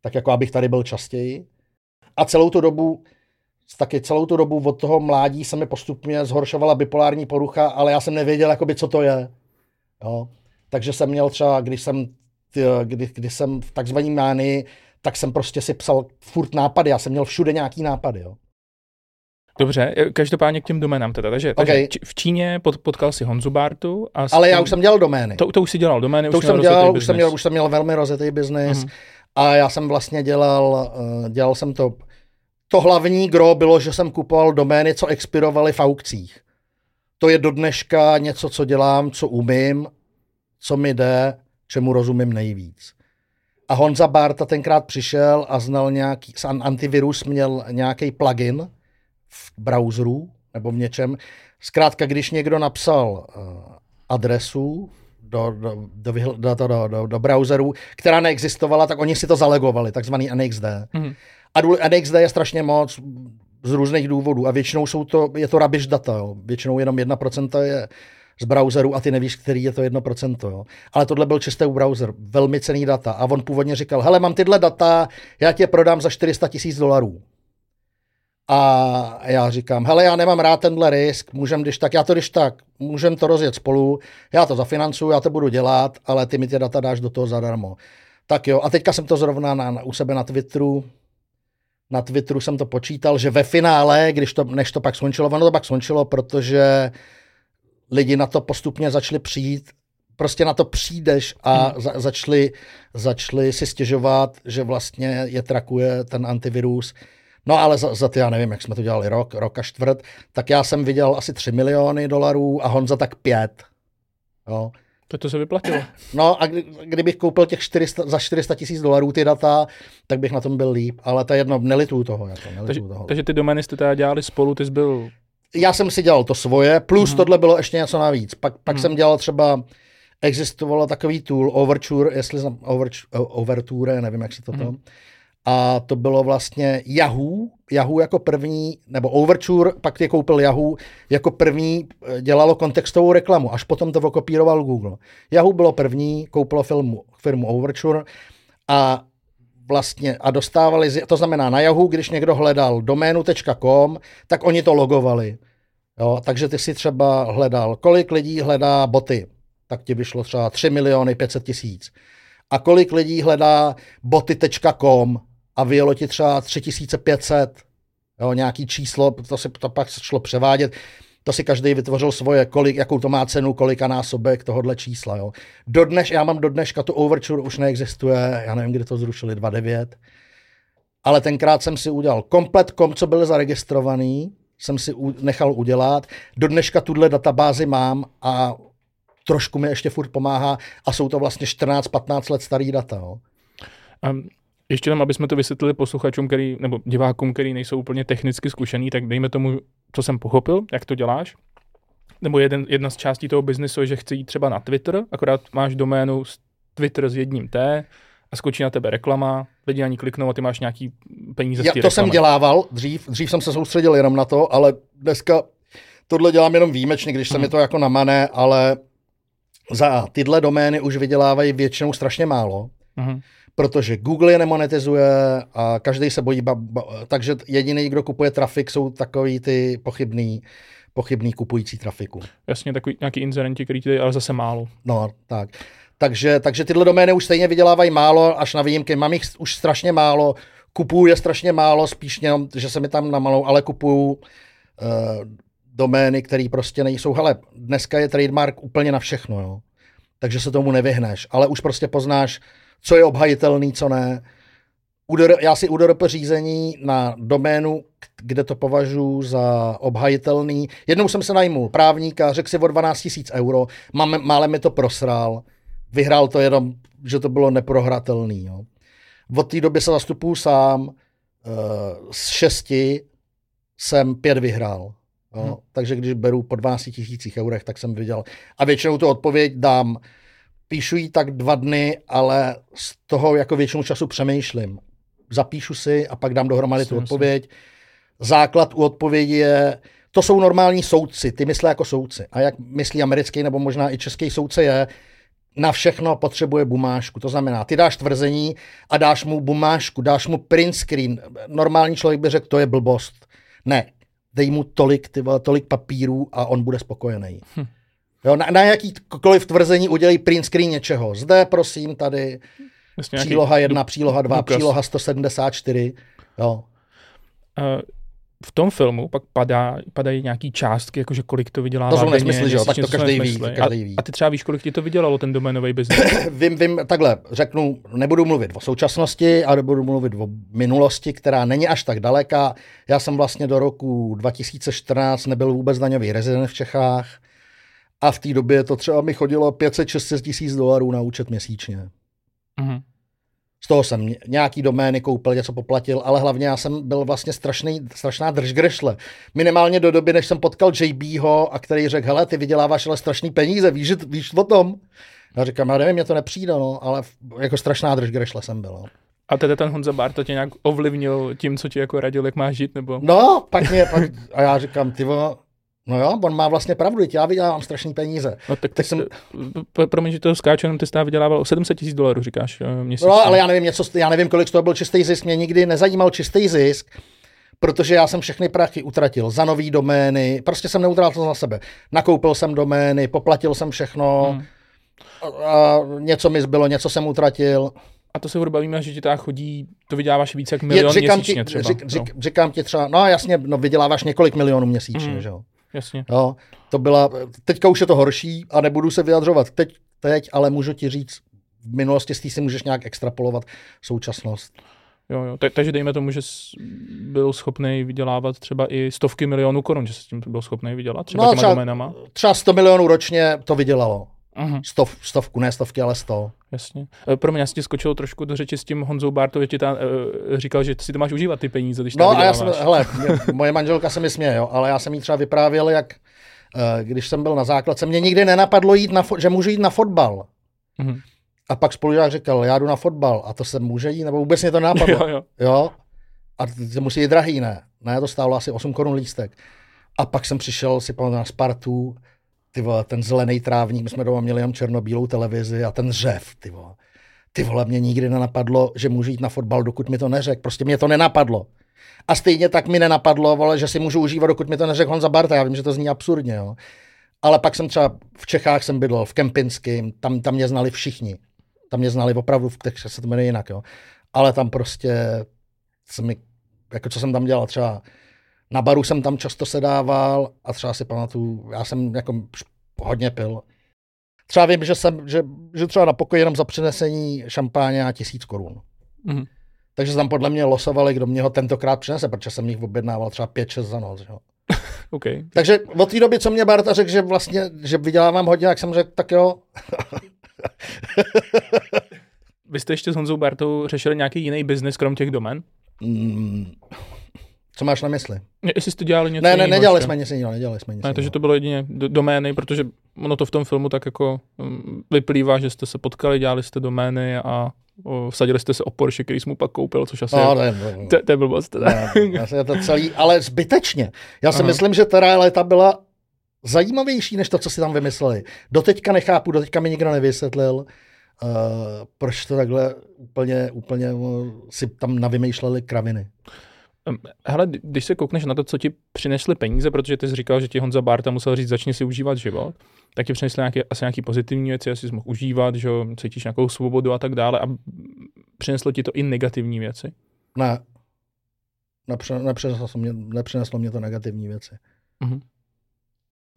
tak jako abych tady byl častěji. A celou tu dobu, taky celou tu dobu od toho mládí se mi postupně zhoršovala bipolární porucha, ale já jsem nevěděl, jakoby, co to je. Jo? Takže jsem měl třeba, když jsem, kdy, kdy jsem v takzvaný mány, tak jsem prostě si psal furt nápady, já jsem měl všude nějaký nápady. Jo? Dobře, každopádně k těm doménám teda. Takže, okay. takže v Číně pot, potkal si Honzu Bartu. A Ale já už jsem dělal domény. To, to už si dělal domény, to už, jsem dělal, už jsem, měl, už jsem měl velmi rozjetý biznis. Mm. A já jsem vlastně dělal, uh, dělal jsem to, to hlavní gro bylo, že jsem kupoval domény, co expirovaly v aukcích. To je do dneška něco, co dělám, co umím, co mi jde, čemu rozumím nejvíc. A Honza Barta tenkrát přišel a znal nějaký, antivirus měl nějaký plugin, v browseru nebo v něčem. Zkrátka, když někdo napsal uh, adresu do, do, do, do, do, do, do browseru, která neexistovala, tak oni si to zalegovali, takzvaný NXD. Mm-hmm. A NXD je strašně moc z různých důvodů a většinou jsou to, je to rubbish data, jo. většinou jenom 1% je z browseru a ty nevíš, který je to 1%. Jo. Ale tohle byl čistý browser, velmi cený data. A on původně říkal, hele, mám tyhle data, já tě prodám za 400 tisíc dolarů. A já říkám, hele, já nemám rád tenhle risk, můžem když tak, já to když tak, můžem to rozjet spolu, já to zafinancuju, já to budu dělat, ale ty mi ty data dáš do toho zadarmo. Tak jo, a teďka jsem to zrovna na, na, u sebe na Twitteru, na Twitteru jsem to počítal, že ve finále, když to, než to pak skončilo, ono to pak skončilo, protože lidi na to postupně začali přijít, prostě na to přijdeš a hmm. za, začali, začali si stěžovat, že vlastně je trakuje ten antivirus, No ale za, za ty, já nevím, jak jsme to dělali rok, rok a čtvrt, tak já jsem viděl asi 3 miliony dolarů a Honza tak 5. Jo. To to se vyplatilo. No a kdy, kdybych koupil těch 400, za 400 tisíc dolarů ty data, tak bych na tom byl líp, ale to je jedno, nelituju toho. Jako, nelituju takže, toho. takže ty domény jste teda dělali spolu, ty jsi byl... Já jsem si dělal to svoje, plus mm-hmm. tohle bylo ještě něco navíc. Pak, pak mm-hmm. jsem dělal třeba, existovalo takový tool, Overture, jestli jsem Overture, Overture nevím, jak se to mm-hmm. A to bylo vlastně Yahoo, Yahoo jako první, nebo Overture, pak je koupil Yahoo, jako první eh, dělalo kontextovou reklamu, až potom to okopíroval Google. Yahoo bylo první, koupilo firmu, firmu Overture a vlastně a dostávali, to znamená na Yahoo, když někdo hledal doménu.com, tak oni to logovali. Jo, takže ty si třeba hledal, kolik lidí hledá boty, tak ti vyšlo třeba 3 miliony 500 tisíc. A kolik lidí hledá boty.com a vyjelo ti třeba 3500, jo, nějaký číslo, to se to pak šlo převádět. To si každý vytvořil svoje, kolik, jakou to má cenu, kolika násobek tohohle čísla. Jo. Do dneš, já mám do dneška, to Overture už neexistuje, já nevím, kdy to zrušili, 2.9. Ale tenkrát jsem si udělal komplet kom, co byl zaregistrovaný, jsem si u, nechal udělat. Do dneška tuhle databázi mám a trošku mi ještě furt pomáhá a jsou to vlastně 14-15 let starý data. Jo. Um, ještě tam, aby jsme to vysvětlili posluchačům, který, nebo divákům, který nejsou úplně technicky zkušený, tak dejme tomu, co jsem pochopil, jak to děláš. Nebo jeden, jedna z částí toho biznesu je, že chci jít třeba na Twitter, akorát máš doménu Twitter s jedním T a skočí na tebe reklama, lidi ani kliknou a ty máš nějaký peníze Já, z To reklamy. jsem dělával dřív, dřív jsem se soustředil jenom na to, ale dneska tohle dělám jenom výjimečně, když se mi to jako namane, ale za tyhle domény už vydělávají většinou strašně málo, Mhm. Protože Google je nemonetizuje a každý se bojí, ba, ba, takže jediný, kdo kupuje trafik, jsou takový ty pochybný, pochybný kupující trafiku. Jasně, takový nějaký inzerenti, který ty ale zase málo. No, tak. Takže, takže tyhle domény už stejně vydělávají málo, až na výjimky. Mám jich už strašně málo, kupuju je strašně málo, spíš jenom, že se mi tam namalou, ale kupuju uh, domény, které prostě nejsou. Hele, dneska je trademark úplně na všechno, jo. Takže se tomu nevyhneš, ale už prostě poznáš, co je obhajitelný, co ne. UDR, já si UDRP řízení na doménu, kde to považuji za obhajitelný. Jednou jsem se najmul právníka, řekl si o 12 000 euro, mám, málem mi to prosral, vyhrál to jenom, že to bylo neprohratelný. Jo. Od té doby se zastupuju sám, eh, z šesti jsem pět vyhrál. Jo. Hmm. Takže když beru po 12 tisících eurech, tak jsem viděl. A většinou tu odpověď dám, píšu ji tak dva dny, ale z toho jako většinu času přemýšlím. Zapíšu si a pak dám dohromady tu Jasně, odpověď. Základ u odpovědi je, to jsou normální soudci, ty myslí jako soudci. A jak myslí americký nebo možná i český soudce je, na všechno potřebuje bumášku. To znamená, ty dáš tvrzení a dáš mu bumášku, dáš mu print screen. Normální člověk by řekl, to je blbost. Ne, dej mu tolik, ty vole, tolik papírů a on bude spokojený. Hm. Jo, na, na jakýkoliv tvrzení udělej print screen něčeho. Zde, prosím, tady Jasně, příloha 1, příloha 2, důkaz. příloha 174. Jo. Eh, v tom filmu pak padá, padají nějaký částky, jakože kolik to vydělává. To jsou nesmysly, že jo, tak to každý ví, to každý a, ví. a ty třeba víš, kolik ti to vydělalo, ten doménový biznis? <coughs> Vím, vím, takhle, řeknu, nebudu mluvit o současnosti, ale budu mluvit o minulosti, která není až tak daleká. Já jsem vlastně do roku 2014 nebyl vůbec daňový rezident v Čechách a v té době to třeba mi chodilo 500-600 tisíc dolarů na účet měsíčně. Mhm. Z toho jsem ně- nějaký domény koupil, něco poplatil, ale hlavně já jsem byl vlastně strašný, strašná držgrešle. Minimálně do doby, než jsem potkal JBho, a který řekl, hele, ty vyděláváš ale strašný peníze, víš, víš o tom? Já říkám, já nevím, mě to nepřijde, no, ale jako strašná držgrešle jsem byl. No. A tedy ten Honza Bár to tě nějak ovlivnil tím, co ti jako radil, jak máš žít, nebo? No, pak mě, pak, a já říkám, ty vole, no jo, on má vlastně pravdu, já vydělávám strašný peníze. No, tak, Tak jsem-. Promiň, že to skáču, jenom ty jsi vydělával o 700 tisíc dolarů, říkáš eh, měsíčně. No, ale já nevím, něco, já nevím, kolik z toho byl čistý zisk, mě nikdy nezajímal čistý zisk, protože já jsem všechny prachy utratil za nový domény, prostě jsem neutratil to na sebe. Nakoupil jsem domény, poplatil jsem všechno, Hmm. a, a něco mi zbylo, něco jsem utratil. A to se bavíme, že ti tak chodí, to vyděláváš víc jak milion říkám, měsíčně ti, třeba. řík, no, řík, říkám ti třeba, no jasně, no vyděláváš několik milionů měsíčně, Mhm. že jo. Jasně. Jo, to byla, teďka už je to horší a nebudu se vyjadřovat teď, teď ale můžu ti říct, v minulosti s tím si můžeš nějak extrapolovat současnost. Jo, jo. Ta- takže dejme tomu, že byl schopný vydělávat třeba i stovky milionů korun, že jsi s tím byl schopný vydělat, třeba No, těma třeba- doménama. Třeba 100 milionů ročně to vydělalo. Mhm, Stov, stovku, ne stovky, ale sto. jasně. E, Pro mě ti skočil trošku do řeči s tím Honzou Bartou, že ti ta, e, říkal, že si to máš užívat ty peníze, když No a já jsem, hele, mě, moje manželka se mi směje, jo, ale já jsem jí třeba vyprávěl, jak eh, když jsem byl na základce, mě nikdy nenapadlo jít na, fo- že můžu jít na fotbal. Mhm. A pak spolužák říkal, já jdu na fotbal a to se může jít, nebo vůbec mě to nenapadlo. jo, jo. Jo. A to musí být drahý, ne? Ne, to stálo asi 8 korun lístek. A pak jsem přišel si pamatuju na Spartu, ty vole, ten zelený trávník, my jsme doma měli jenom černobílou televizi a ten řev, ty vole. ty vole, mě nikdy nenapadlo, že můžu jít na fotbal, dokud mi to neřekl. Prostě mě to nenapadlo. A stejně tak mi nenapadlo, vole, že si můžu užívat, dokud mi to neřekl Honza Barta. Já vím, že to zní absurdně, jo. Ale pak jsem třeba v Čechách jsem bydlel, v Kempinském, tam, tam mě znali všichni. Tam mě znali opravdu, v těch se to jmenuje jinak, jo. Ale tam prostě se mi, jako co jsem tam dělal, třeba na baru jsem tam často sedával a třeba si pamatuju, já jsem jako hodně pil. Třeba vím, že, jsem, že, že třeba na pokoji jenom za přinesení šampáně na tisíc korun. Mm-hmm. Takže tam podle mě losovali, kdo mě ho tentokrát přinese, protože jsem jich objednával třeba 5-6 za noc. Jo. <laughs> okay. Takže od té doby, co mě Barta řekl, že vlastně, že vydělávám hodně, tak jsem řekl, tak jo. <laughs> Vy jste ještě s Honzou Bartou řešili nějaký jiný biznis, krom těch domen? Mm, co máš na mysli? Jestli jste dělali něco Ne, ne, nedělali jsme nic jiného, nedělali jsme nic ne, takže to bylo jedině domény, protože ono to v tom filmu tak jako um, vyplývá, že jste se potkali, dělali jste domény a o, vsadili jste se o Porsche, který jsem mu pak koupil, což asi no, je, ne, ne, to, to je blbost. Ne, je to celý, ale zbytečně. Já si Aha. myslím, že ta realita byla zajímavější, než to, co si tam vymysleli. Doteďka nechápu, doteďka mi nikdo nevysvětlil, uh, proč to takhle úplně, úplně si tam navymýšleli kraviny. Hele, když se koukneš na to, co ti přinesly peníze, protože ty jsi říkal, že ti Honza Barta musel říct, začni si užívat život, tak ti přinesly nějaké, asi nějaké pozitivní věci, asi jsi mohl užívat, že cítíš nějakou svobodu a tak dále a přineslo ti to i negativní věci? Ne. Nepřineslo, mě, nepřineslo mě to negativní věci. Mm-hmm.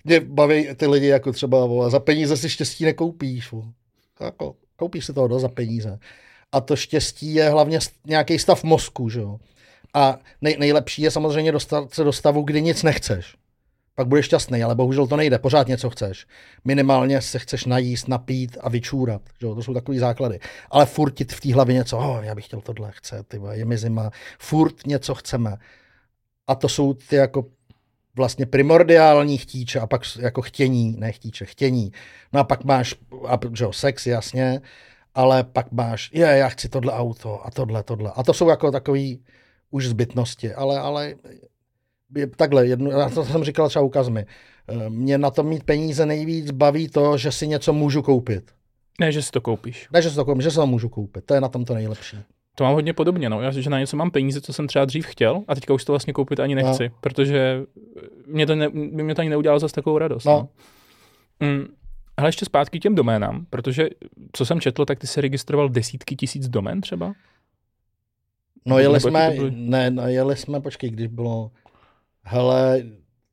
Mě baví ty lidi jako třeba, vole, za peníze si štěstí nekoupíš. Vole. Jako, koupíš si toho do za peníze. A to štěstí je hlavně nějaký stav mozku, že jo. A nej, nejlepší je samozřejmě dostat se do stavu, kdy nic nechceš. Pak budeš šťastný, ale bohužel to nejde. Pořád něco chceš. Minimálně se chceš najíst, napít a vyčůrat. Že? To jsou takové základy. Ale furt ti v té hlavě něco, oh, já bych chtěl tohle, chce, ty je mi zima. Furt něco chceme. A to jsou ty jako vlastně primordiální chtíče a pak jako chtění, ne chtíče, chtění. No a pak máš, a, že jo, sex, jasně, ale pak máš, je, já chci tohle auto a tohle, tohle. A to jsou jako takový, už zbytnosti, ale, ale je, takhle, jedno, já to jsem říkal třeba ukazmi. Eh, mě na to mít peníze nejvíc baví to, že si něco můžu koupit. Ne, že si to koupíš. Ne, že si to koupím, že si to můžu koupit. To je na tom to nejlepší. To mám hodně podobně, no. Já že na něco mám peníze, co jsem třeba dřív chtěl a teďka už to vlastně koupit ani nechci, no. protože mě to, ne, mě to ani neudělalo zase takovou radost. No. no. Mm, ale ještě zpátky k těm doménám, protože co jsem četl, tak ty se registroval desítky tisíc domén třeba? No jeli jsme, ne, no, jeli jsme, počkej, když bylo, hele,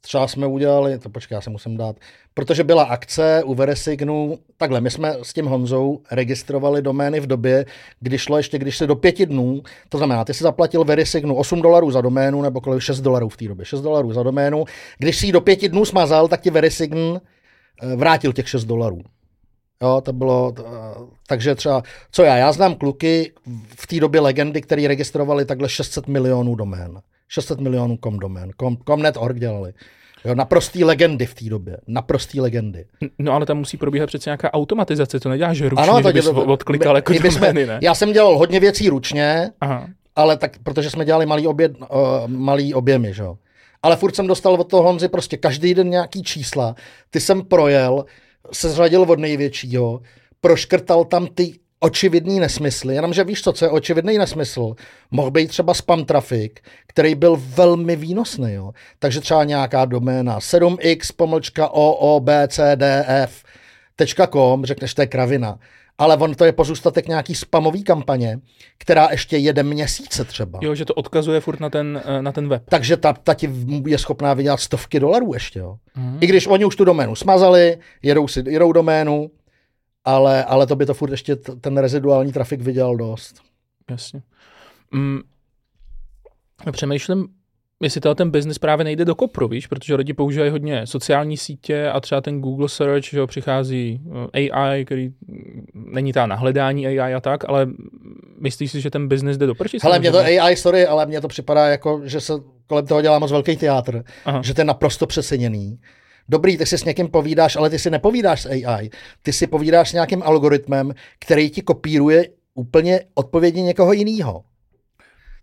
třeba jsme udělali, to počkej, já se musím dát, protože byla akce u Verisignu, takhle, my jsme s tím Honzou registrovali domény v době, kdy šlo ještě, když se do pěti dnů, to znamená, ty si zaplatil Verisignu 8 dolarů za doménu, nebo kolik 6 dolarů v té době, 6 dolarů za doménu, když si ji do pěti dnů smazal, tak ti Verisign eh, vrátil těch 6 dolarů. Jo, to bylo, to, takže třeba, co já, já znám kluky v té době legendy, který registrovali takhle 600 milionů domén. 600 milionů kom domén, kom, komnet.org dělali. Jo, naprostý legendy v té době. Naprostý legendy. No ale tam musí probíhat přece nějaká automatizace, to neděláš ručně, ano, to že bys odklikal jako domény, ne? Já jsem dělal hodně věcí ručně, Aha. ale tak, protože jsme dělali malý, obě, uh, malý objemy, že jo. Ale furt jsem dostal od toho Honzy prostě každý den nějaký čísla. Ty jsem projel, se zřadil od největšího, proškrtal tam ty očividný nesmysly, jenomže víš co, co je očividný nesmysl? Mohl být třeba spam trafik, který byl velmi výnosný, jo. Takže třeba nějaká doména 7x pomlčka oobcdf .com, řekneš, to je kravina. Ale on to je pozůstatek nějaký spamový kampaně, která ještě jede měsíce třeba. Jo, že to odkazuje furt na ten, eh, na ten web. Takže ta, ta ti je schopná vydělat stovky dolarů ještě, jo. Mm. I když oni už tu doménu smazali, jedou si, jedou doménu, ale, ale to by to furt ještě t- ten reziduální trafik vydělal dost. Jasně. Mm. Přemýšlím, jestli to ten biznis právě nejde do kopru, víš, protože lidi používají hodně sociální sítě a třeba ten Google Search, že jo, přichází eh, AI, který není ta nahledání AI a tak, ale myslíš si, že ten biznis jde do prči? Ale mě to AI, sorry, ale mně to připadá jako, že se kolem toho dělá moc velký teátr, Aha. že to je naprosto přeseněný. Dobrý, ty si s někým povídáš, ale ty si nepovídáš s AI. Ty si povídáš s nějakým algoritmem, který ti kopíruje úplně odpovědi někoho jiného.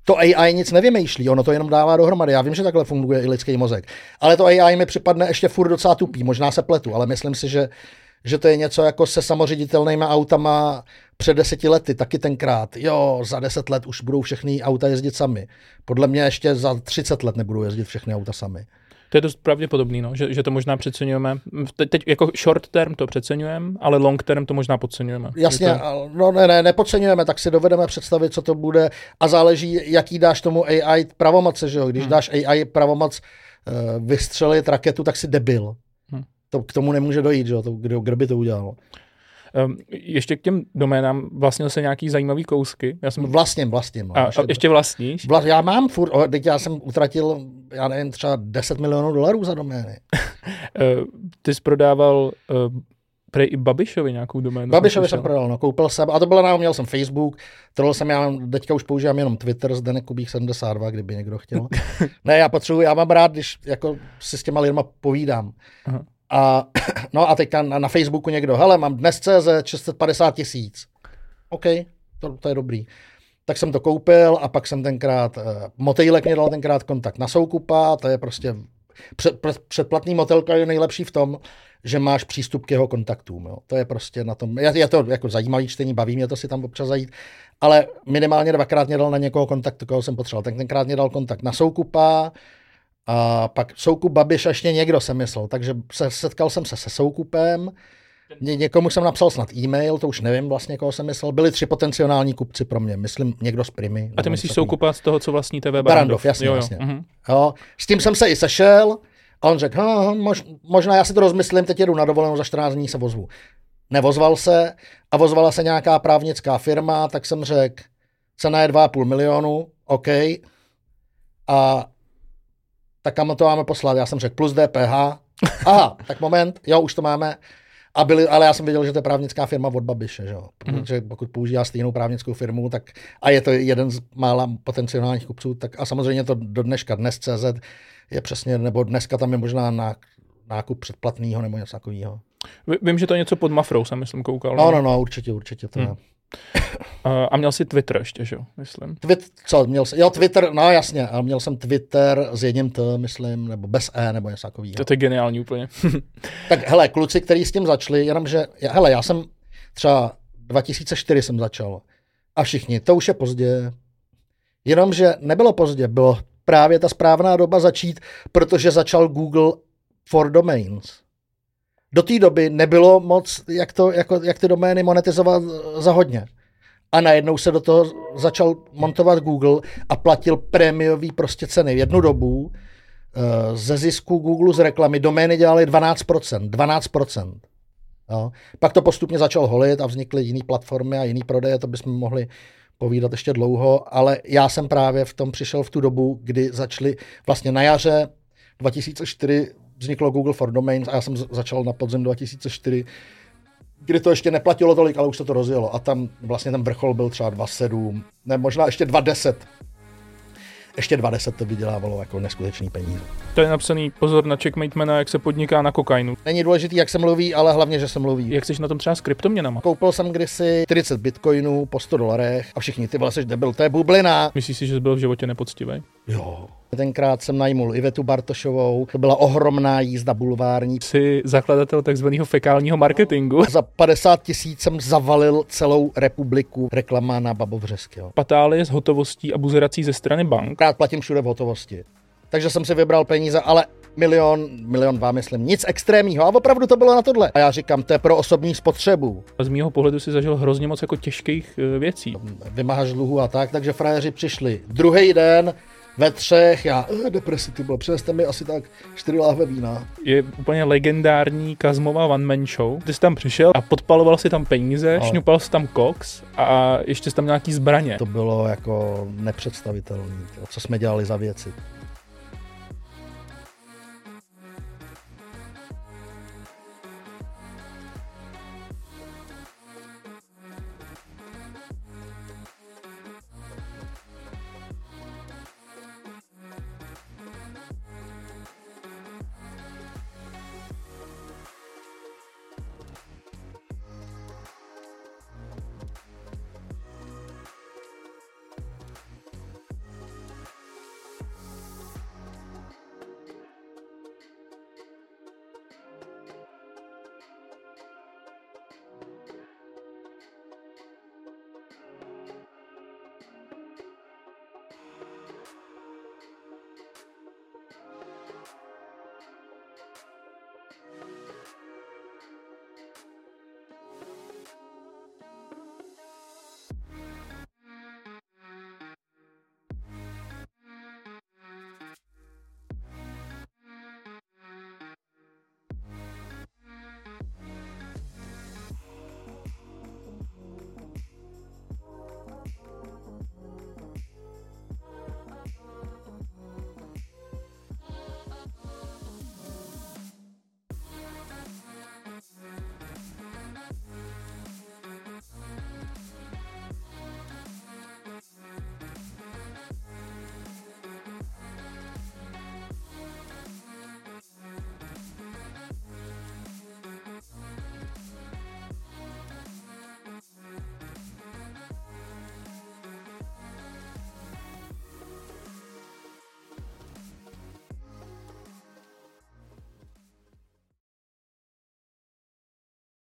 To AI nic nevymýšlí, ono to jenom dává dohromady. Já vím, že takhle funguje i lidský mozek. Ale to AI mi připadne ještě furt docela tupý, možná se pletu, ale myslím si, že, že to je něco jako se samoředitelnýma autama před deseti lety, taky tenkrát. Jo, za deset let už budou všechny auta jezdit sami. Podle mě ještě za 30 let nebudou jezdit všechny auta sami. To je dost pravděpodobný, no, že, že to možná přeceňujeme. Teď, teď jako short term to přeceňujeme, ale long term to možná podceňujeme. Jasně, to... no ne, ne, nepodceňujeme, tak si dovedeme představit, co to bude a záleží, jaký dáš tomu AI pravomoce, že jo? Když hmm. dáš AI pravomoc uh, vystřelit raketu, tak si debil. Hmm. To k tomu nemůže dojít, že jo? To, kdo, kdo by to udělal? Um, ještě k těm doménám vlastně se nějaký zajímavý kousky. Já jsem... Vlastním, vlastním. No. A, a ještě vlastníš? Vla, já mám furt, teď já jsem utratil, já nevím, třeba 10 milionů dolarů za domény. uh, <laughs> ty jsi prodával uh, Prej i Babišovi nějakou doménu. Babišovi jsem prodal, no, koupil jsem, a to bylo na, měl jsem Facebook, trval jsem, já teďka už používám jenom Twitter, zde Kubík 72, kdyby někdo chtěl. <laughs> ne, já potřebuji, já mám rád, když jako si s těma lidma povídám. Aha. A, <clears throat> no a teďka na, na Facebooku někdo, hele, mám dnes CZ 650 tisíc. OK, to, to je dobrý. Tak jsem to koupil a pak jsem tenkrát, uh, Motejlek mě dal tenkrát kontakt na Soukupa, to je prostě, před, předplatný motelka je nejlepší v tom, že máš přístup k jeho kontaktům. Jo. To je prostě na tom, je, je to jako zajímavý čtení, baví mě to si tam občas zajít, ale minimálně dvakrát mě dal na někoho kontakt, koho jsem potřeboval. Tak tenkrát mě dal kontakt na Soukupa, a pak Soukup Babiš ještě někdo jsem myslel, takže se, setkal jsem se se Soukupem, Ně, někomu jsem napsal snad e-mail, to už nevím vlastně, koho jsem myslel. Byli tři potenciální kupci pro mě, myslím někdo z Primy. A ty myslíš Soukupa z toho, co vlastní TV Barandov? Barandov, jasně, jo, jo. jasně. Uh-huh. Jo, s tím jsem se i sešel a on řekl, hm, mož, možná já si to rozmyslím, teď jedu na dovolenou za 14 dní se vozvu. Nevozval se a vozvala se nějaká právnická firma, tak jsem řekl, cena je 2,5 milionu, OK. A tak kam to máme poslat? Já jsem řekl plus DPH. Aha, tak moment, jo, už to máme. A byli, ale já jsem věděl, že to je právnická firma od Babiše, že jo? Mhm. Protože pokud používá stejnou právnickou firmu, tak a je to jeden z mála potenciálních kupců, tak a samozřejmě to do dneška, dnes CZ je přesně, nebo dneska tam je možná nákup předplatného nebo něco takového. Vím, že to je něco pod Mafrou, jsem myslím koukal. No, no, no, určitě, určitě to hmm. je. A měl jsi Twitter ještě, že jo, myslím. Twit, co, měl jsi, jo, Twitter, no jasně, ale měl jsem Twitter s jedním T, myslím, nebo bez E, nebo něco takového. To je geniální úplně. <laughs> tak hele, kluci, kteří s tím začali, jenomže, hele, já jsem třeba 2004 jsem začal a všichni, to už je pozdě. Jenomže nebylo pozdě, bylo právě ta správná doba začít, protože začal Google for Domains do té doby nebylo moc, jak, to, jako, jak ty domény monetizovat za hodně. A najednou se do toho začal montovat Google a platil prémiový prostě ceny. V jednu dobu uh, ze zisku Google z reklamy domény dělali 12%. 12%. Jo. Pak to postupně začal holit a vznikly jiné platformy a jiné prodeje, to bychom mohli povídat ještě dlouho, ale já jsem právě v tom přišel v tu dobu, kdy začali vlastně na jaře 2004 vzniklo Google for Domains a já jsem začal na podzim 2004, kdy to ještě neplatilo tolik, ale už se to rozjelo. A tam vlastně ten vrchol byl třeba 2,7, ne, možná ještě 2,10 ještě 20 to vydělávalo jako neskutečný peníze. To je napsaný pozor na checkmatemana, jak se podniká na kokainu. Není důležitý, jak se mluví, ale hlavně, že se mluví. Jak jsi na tom třeba s kryptoměnama? Koupil jsem kdysi 40 bitcoinů po 100 dolarech a všichni ty jsi debil, to je bublina. Myslíš si, že jsi byl v životě nepoctivý? Jo. Tenkrát jsem najmul Ivetu Bartošovou, to byla ohromná jízda bulvární. Jsi zakladatel takzvaného fekálního marketingu. Za 50 tisíc jsem zavalil celou republiku reklama na babovřesky. Patálie s hotovostí a buzerací ze strany bank. Rád platím všude v hotovosti. Takže jsem si vybral peníze, ale milion, milion dva, myslím, nic extrémního. A opravdu to bylo na tohle. A já říkám, to je pro osobní spotřebu. A z mého pohledu si zažil hrozně moc jako těžkých e, věcí. Vymáháš dluhu a tak, takže frajeři přišli. Druhý den ve třech, já, eh, depresi, ty bylo, přineste mi asi tak čtyři láhve vína. Je úplně legendární Kazmova one man show. Ty jsi tam přišel a podpaloval si tam peníze, no. šňupal si tam koks a ještě jsi tam nějaký zbraně. To bylo jako nepředstavitelné, co jsme dělali za věci.